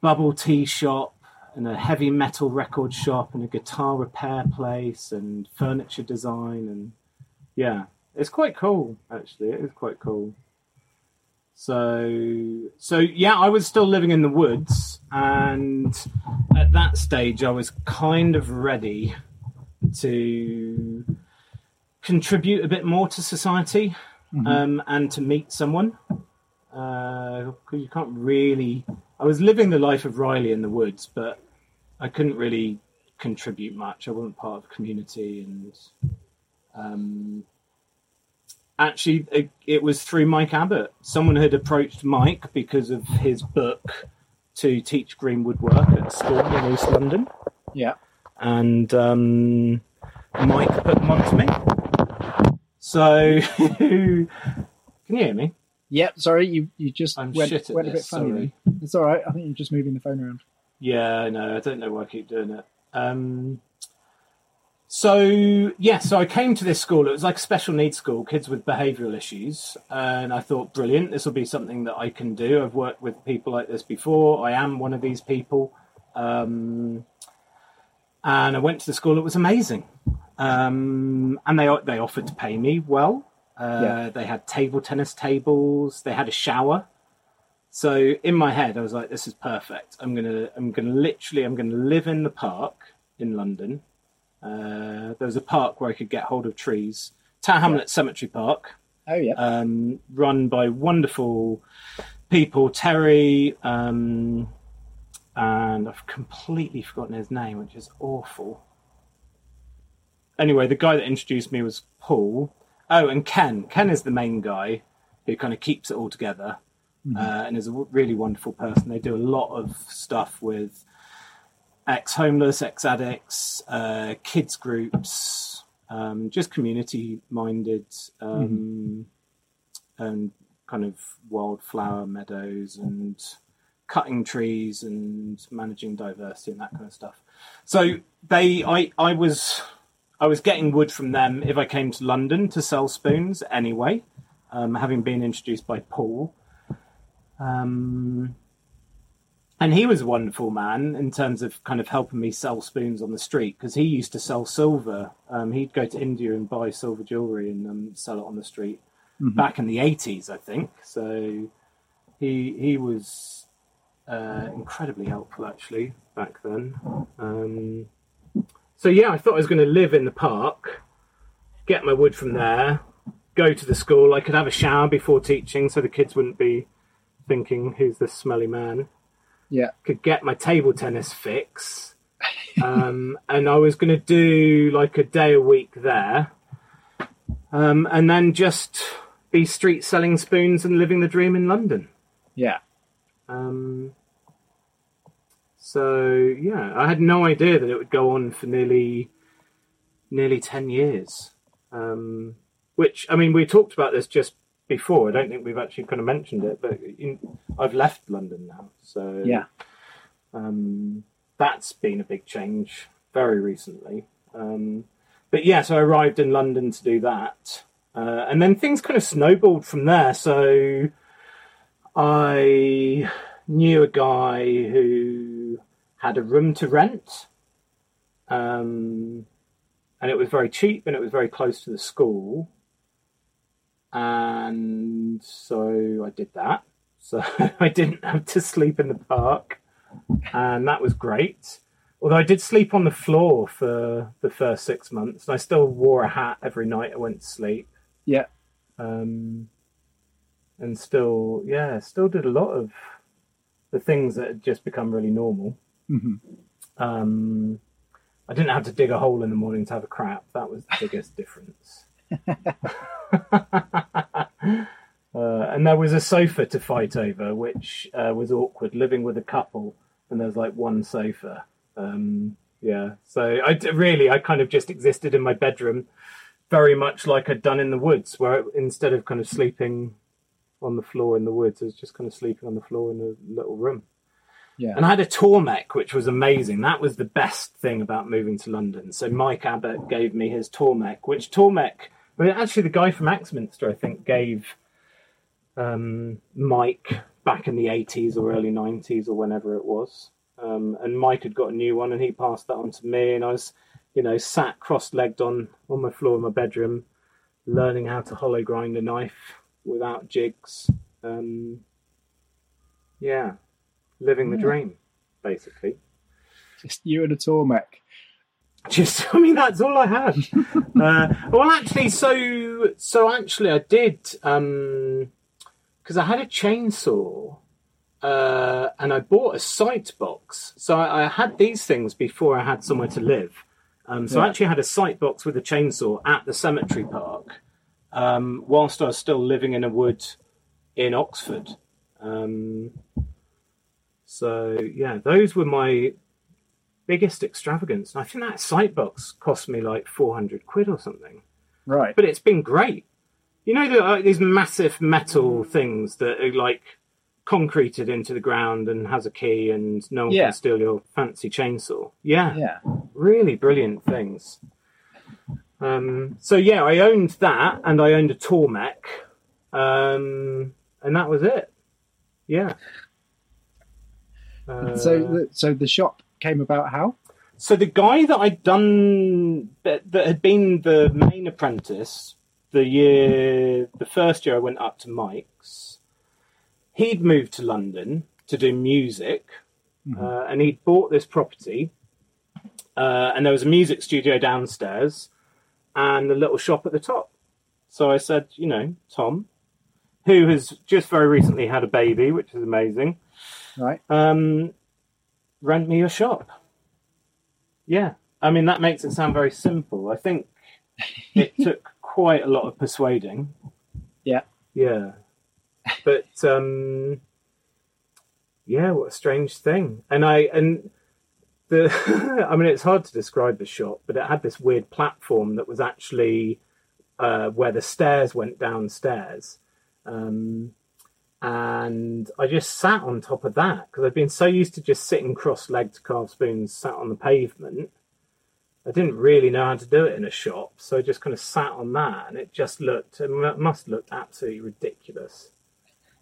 bubble tea shop, and a heavy metal record shop, and a guitar repair place, and furniture design, and yeah, it's quite cool. Actually, it is quite cool. So, so yeah, I was still living in the woods, and at that stage, I was kind of ready to contribute a bit more to society um, and to meet someone. Because you can't really. I was living the life of Riley in the woods, but I couldn't really contribute much. I wasn't part of the community, and um, actually, it, it was through Mike Abbott. Someone had approached Mike because of his book to teach green woodwork at school in East London Yeah. and um, Mike put them on to me. So, can you hear me? Yep. Sorry, you you just I'm went, shit at went a bit funny. sorry. It's all right. I think you're just moving the phone around. Yeah, I know. I don't know why I keep doing it. Um, so yeah, so I came to this school. It was like a special needs school, kids with behavioural issues, and I thought, brilliant, this will be something that I can do. I've worked with people like this before. I am one of these people, um, and I went to the school. It was amazing, um, and they they offered to pay me well. Uh, Yeah. They had table tennis tables. They had a shower So in my head, I was like, "This is perfect. I'm gonna, I'm gonna literally, I'm gonna live in the park in London. Uh, there was a park where I could get hold of trees. Tower Hamlet Cemetery Park, Oh yeah. um, run by wonderful people, Terry, um, and I've completely forgotten his name, which is awful. Anyway, the guy that introduced me was Paul. Oh, and Ken. Ken is the main guy who kind of keeps it all together uh, and is a w- really wonderful person. They do a lot of stuff with ex homeless, ex addicts, uh, kids groups, um, just community minded, um, and kind of wildflower meadows and cutting trees and managing diversity and that kind of stuff. So they, I, I was, I was getting wood from them if I came to London to sell spoons anyway, um, having been introduced by Paul. Um, and he was a wonderful man in terms of kind of helping me sell spoons on the street because he used to sell silver. Um, he'd go to India and buy silver jewelry and um, sell it on the street Mhm. back in the eighties, I think. So he he was uh, incredibly helpful actually back then. So yeah, I thought I was going to live in the park, get my wood from there, go to the school. I could have a shower before teaching, so the kids wouldn't be thinking, "Who's this smelly man?" Yeah. Could get my table tennis fix, um, and I was going to do like a day a week there, um, and then just be street selling spoons and living the dream in London. Yeah. Um, so yeah, I had no idea that it would go on for nearly nearly ten years. Um, which I mean, we talked about this just before. I don't think we've actually kind of mentioned it, but in, I've left London now, so Yeah. um, that's been a big change very recently. Um, but yeah, so I arrived in London to do that, uh, and then things kind of snowballed from there. So I knew a guy who had a room to rent, um, and it was very cheap and it was very close to the school. And so I did that. So I didn't have to sleep in the park, and that was great. Although I did sleep on the floor for the first six months, and I still wore a hat every night I went to sleep. Yeah. Um, and still, yeah, still did a lot of the things that had just become really normal. Hmm Um, I didn't have to dig a hole in the morning to have a crap. That was the biggest difference. uh, and there was a sofa to fight over, which uh, was awkward. Living with a couple, and there's like one sofa. Um, yeah, so I d- really, I kind of just existed in my bedroom, very much like I'd done in the woods, where instead of kind of sleeping on the floor in the woods, I was just kind of sleeping on the floor in a little room. Yeah. And I had a Tormek, which was amazing. That was the best thing about moving to London. So Mike Abbott gave me his Tormek, which Tormek, I mean, actually the guy from Axminster, I think, gave um, Mike back in the 80s or early 90s or whenever it was. Um, and Mike had got a new one and he passed that on to me. And I was, you know, sat cross-legged on, on my floor in my bedroom, learning how to hollow grind a knife without jigs. Um, yeah, living the dream, basically. Just you and a Tormek. Just, I mean, that's all I had. uh, well, actually, so so actually, I did because I had a chainsaw uh, and I bought a site box. So I, I had these things before I had somewhere to live. Um, so I actually had a site box with a chainsaw at the cemetery park um, whilst I was still living in a wood in Oxford. Um, so yeah, those were my biggest extravagance. And I think that site box cost me like 400 quid or something. Right. But it's been great. You know, the, uh, these massive metal things that are like concreted into the ground and has a key and no one Yeah. can steal your fancy chainsaw. Yeah. Yeah. Really brilliant things. Um, so yeah, I owned that and I owned a Tormek. Um, and that was it. Yeah. Uh, so, the, so the shop came about how? so the guy that I'd done that, that had been the main apprentice the year, the first year I went up to Mike's, he'd moved to London to do music, Mm-hmm. uh, and he'd bought this property, uh, and there was a music studio downstairs, and a little shop at the top. So I said, you know, Tom, who has just very recently had a baby, which is amazing, Right. um, rent me your shop. Yeah, I mean that makes it sound very simple. I think it took quite a lot of persuading. Yeah. Yeah. But um yeah, what a strange thing. And I and the I mean it's hard to describe the shop, but it had this weird platform that was actually uh where the stairs went downstairs. Um and I just sat on top of that because I'd been so used to just sitting cross-legged to carve spoons, sat on the pavement. I didn't really know how to do it in a shop, so I just kind of sat on that, and it just looked, it must look absolutely ridiculous.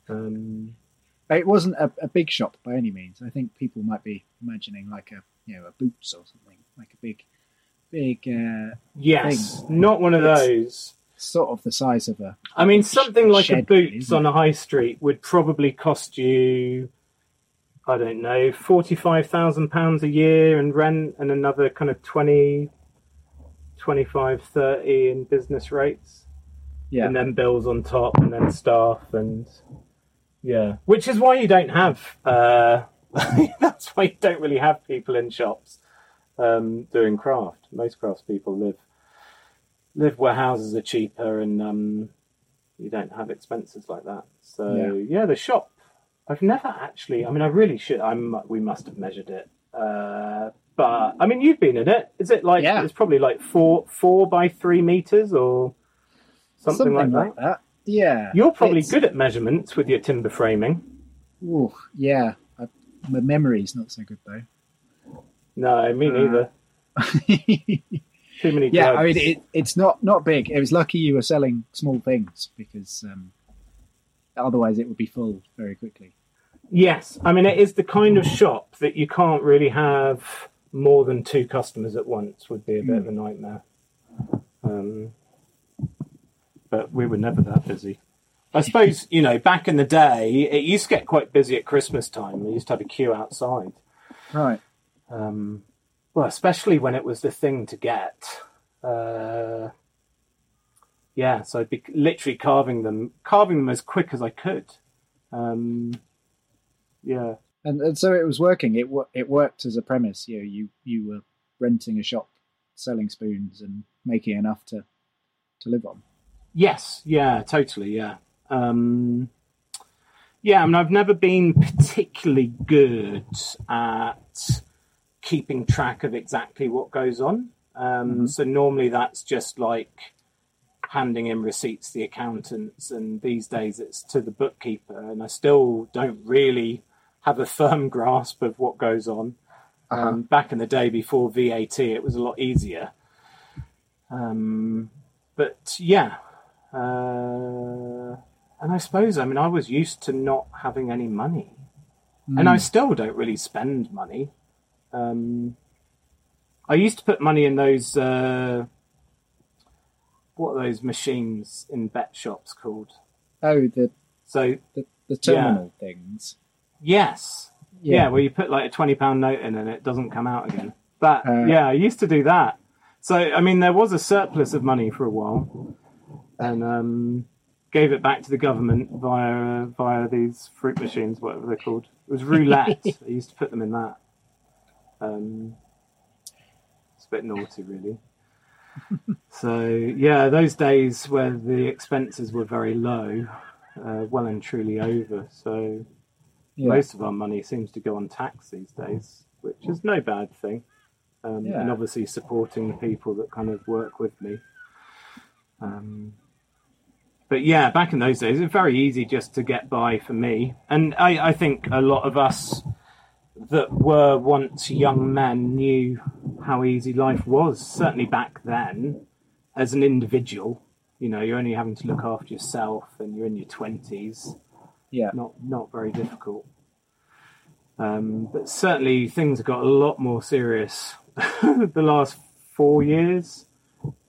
Um, It wasn't a, a big shop by any means. I think people might be imagining like a you know a Boots or something, like a big, big. Uh, yes, thing. not one of It's those. Sort of the size of a. I mean, something like a Boots on a high street would probably cost you, I don't know, forty-five thousand pounds a year in rent, and another kind of 20, 25, 30 in business rates. Yeah. and then bills on top, and then staff, and yeah, which is why you don't have. Uh, that's why you don't really have people in shops um, doing craft. Most craftspeople live live where houses are cheaper, and um, you don't have expenses like that. So Yeah. yeah, the shop. I've never actually. I mean, I really should. I'm. We must have measured it. Uh, but I mean, you've been in it. Is it like? Yeah. It's probably like four four by three meters or something, like, that. Yeah. You're probably It's- good at measurements with your timber framing. Ooh, yeah. I, my memory's not so good though. No, me Uh, neither. Too many. Yeah, drugs. I mean it, it's not not big. It was lucky you were selling small things because um, otherwise it would be full very quickly. Yes, I mean it is the kind of shop that you can't really have more than two customers at once. Would be a bit of a nightmare. Um, but we were never that busy. I suppose you know back in the day it used to get quite busy at Christmas time. We used to have a queue outside. Right. Um, well, especially when it was the thing to get. Uh, yeah, so I'd be literally carving them, carving them as quick as I could. Um, yeah. And, and so it was working. It it worked as a premise. You know, you you were renting a shop, selling spoons, and making enough to to live on. Yes, yeah, totally, yeah. Um, yeah, I mean, I've never been particularly good at keeping track of exactly what goes on. Um, So normally that's just like handing in receipts to the accountants, and these days it's to the bookkeeper, and I still don't really have a firm grasp of what goes on. Um, back in the day before VAT, it was a lot easier. Um, but yeah, uh, and I suppose I mean I was used to not having any money, and I Mm. still don't really spend money. Um, I used to put money in those uh, what are those machines in bet shops called? Oh, the So the, the terminal things. Yes. Yeah. Yeah. where you put like a twenty pound note in and it doesn't come out again. That Uh, yeah, I used to do that. So I mean, there was a surplus of money for a while, and um, gave it back to the government via uh, via these fruit machines, whatever they're called. It was roulette. I used to put them in that. Um, it's a bit naughty, really. so yeah, those days where the expenses were very low, uh, well and truly over. So Yeah. most of our money seems to go on tax these days, which is no bad thing. Um, Yeah. And obviously supporting the people that kind of work with me. Um, but yeah, back in those days, it was very easy just to get by for me. And I, I think a lot of us that were once young men knew how easy life was, certainly back then, as an individual. You know, you're only having to look after yourself and you're in your 20s Yeah. not not very difficult. Um, but certainly things have got a lot more serious the last four years.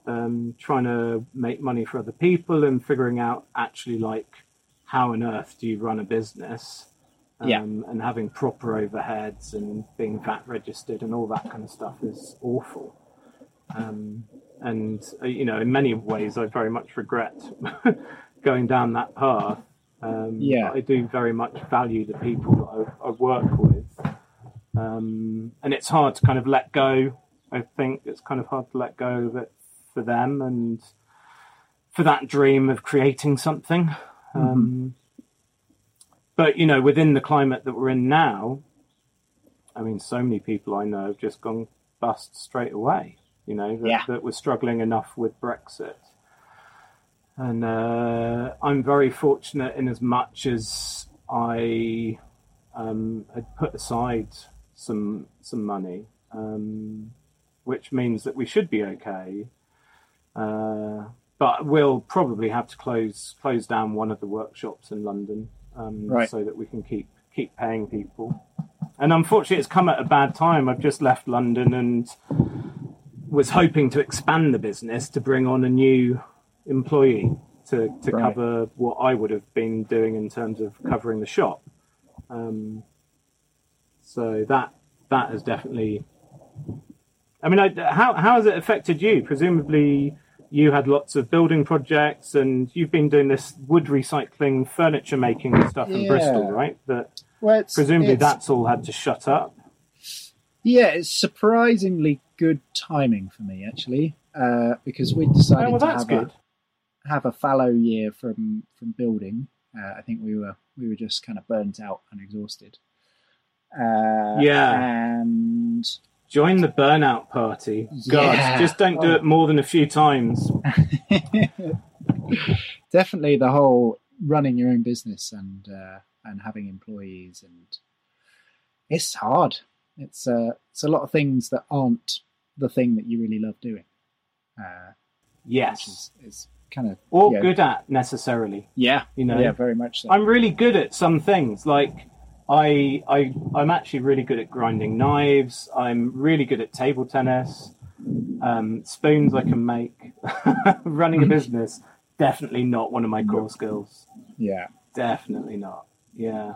Um, trying to make money for other people and figuring out actually like how on earth do you run a business? Um, Yeah. And having proper overheads and being VAT registered and all that kind of stuff is awful. Um, and uh, you know, in many ways, I very much regret going down that path. Um, Yeah. I do very much value the people that I, I work with, um, and it's hard to kind of let go. I think it's kind of hard to let go of it for them and for that dream of creating something. Um, but you know, within the climate that we're in now, I mean, so many people I know have just gone bust straight away. You know, that, Yeah. that were struggling enough with Brexit. And uh, I'm very fortunate in as much as I um, had put aside some some money, um, which means that we should be okay. Uh, but we'll probably have to close close down one of the workshops in London um, Right. so that we can keep keep paying people. And unfortunately, it's come at a bad time. I've just left London and was hoping to expand the business to bring on a new employee to, to Right. cover what I would have been doing in terms of covering the shop. Um, so that that has definitely. I mean, I, how how has it affected you? Presumably, you had lots of building projects, and you've been doing this wood recycling, furniture making stuff in Yeah. Bristol, right? That Well, it's, presumably it's- that's all had to shut up. Yeah, it's surprisingly good timing for me actually, uh, because we decided Oh, well, to have good. a have a fallow year from from building. Uh, I think we were we were just kind of burnt out and exhausted. Uh, Yeah. and Join the burnout party. God, Yeah. just don't do it more than a few times. definitely the whole running your own business and uh, and having employees and it's hard. It's uh, it's a lot of things that aren't the thing that you really love doing. Uh, Yes. is, kind of Or good at necessarily. Yeah, You know? yeah, very much so. I'm really good at some things. Like I I I'm actually really good at grinding knives. I'm really good at table tennis. Um, spoons I can make. Running a business definitely not one of my core skills. yeah, Definitely not. Yeah,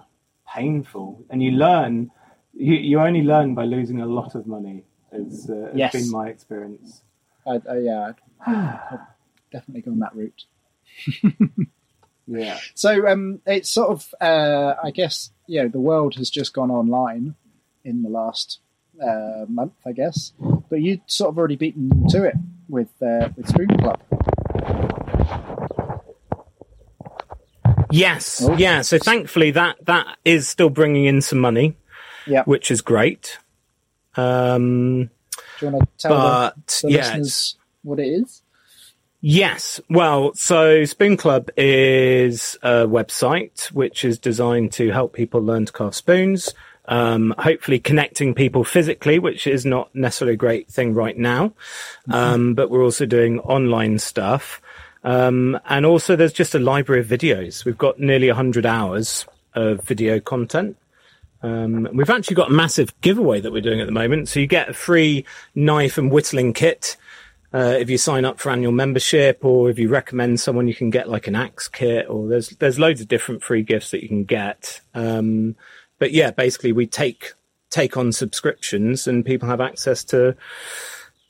painful. And you learn. You you only learn by losing a lot of money. It's, uh, it's Yes. been my experience. I, yeah, I'd, I'd definitely gone that route. Yeah. So um, it's sort of, uh, I guess, you know, the world has just gone online in the last uh, month, I guess. But you sort of already beaten to it with uh, with Spoon Club. Yes, Oh. yeah. So thankfully that that is still bringing in some money, Yeah. which is great. Um, Do you want to tell But, the, the yeah, listeners what it is? Yes. Well, so Spoon Club is a website which is designed to help people learn to carve spoons. Um, hopefully connecting people physically, which is not necessarily a great thing right now. Um, but we're also doing online stuff. Um, and also there's just a library of videos. We've got nearly 100 hours of video content. Um, we've actually got a massive giveaway that we're doing at the moment. So you get a free knife and whittling kit uh, if you sign up for annual membership, or if you recommend someone, you can get like an axe kit, or there's there's loads of different free gifts that you can get. Um, but yeah, basically we take take on subscriptions, and people have access to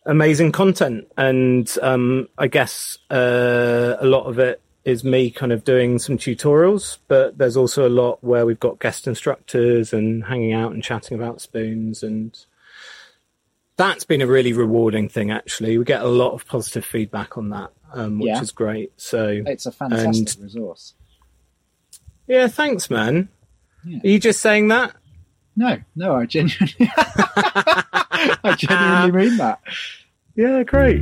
amazing content. And um, I guess uh, a lot of it is me kind of doing some tutorials, but there's also a lot where we've got guest instructors and hanging out and chatting about spoons and that's been a really rewarding thing actually we get a lot of positive feedback on that um, which Yeah. is great so It's a fantastic and- resource. yeah thanks man Yeah. are you just saying that No, no, I genuinely, I genuinely mean that. yeah great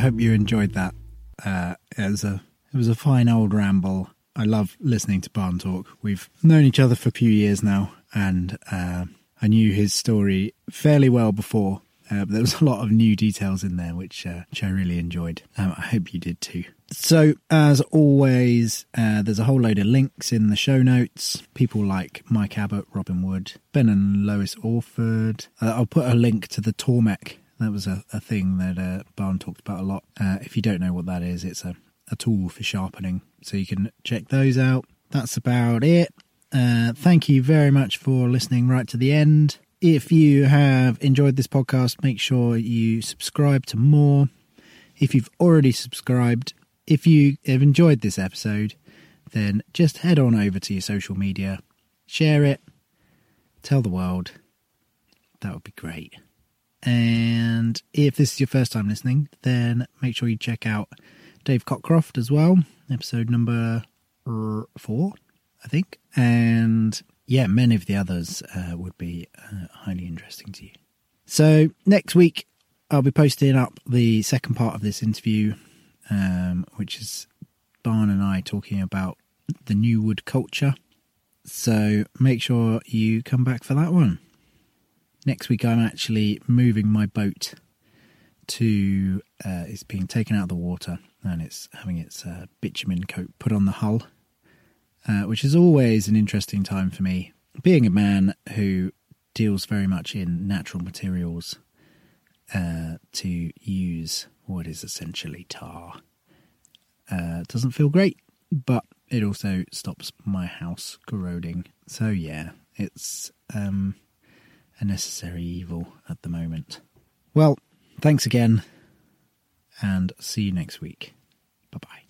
Hope you enjoyed that. Uh, it was a it was a fine old ramble. I love listening to Barn Talk. We've known each other for a few years now, and uh, I knew his story fairly well before. Uh, but there was a lot of new details in there, which uh, which I really enjoyed. Um, I hope you did too. So, as always, uh, there's a whole load of links in the show notes. People like Mike Abbott, Robin Wood, Ben and Lois Orford. Uh, I'll put a link to the Tormek that was a, a thing that uh, Barn talked about a lot. Uh, if you don't know what that is, it's a, a tool for sharpening. So you can check those out. That's about it. Uh, thank you very much for listening right to the end. If you have enjoyed this podcast, make sure you subscribe to more. If you've already subscribed, if you have enjoyed this episode, then just head on over to your social media, share it, tell the world. That would be great. And if this is your first time listening, then make sure you check out Dave Cockcroft as well, episode number four, I think. And yeah, many of the others uh, would be uh, highly interesting to you. So next week, I'll be posting up the second part of this interview, um, which is Barn and I talking about the New Wood culture. So make sure you come back for that one. Next week, I'm actually moving my boat to. Uh, it's being taken out of the water and it's having its uh, bitumen coat put on the hull, uh, which is always an interesting time for me. Being a man who deals very much in natural materials uh, to use what is essentially tar uh, doesn't feel great, but it also stops my house corroding. So, yeah, it's. Um, a necessary evil at the moment. Well, thanks again, and see you next week. Bye bye.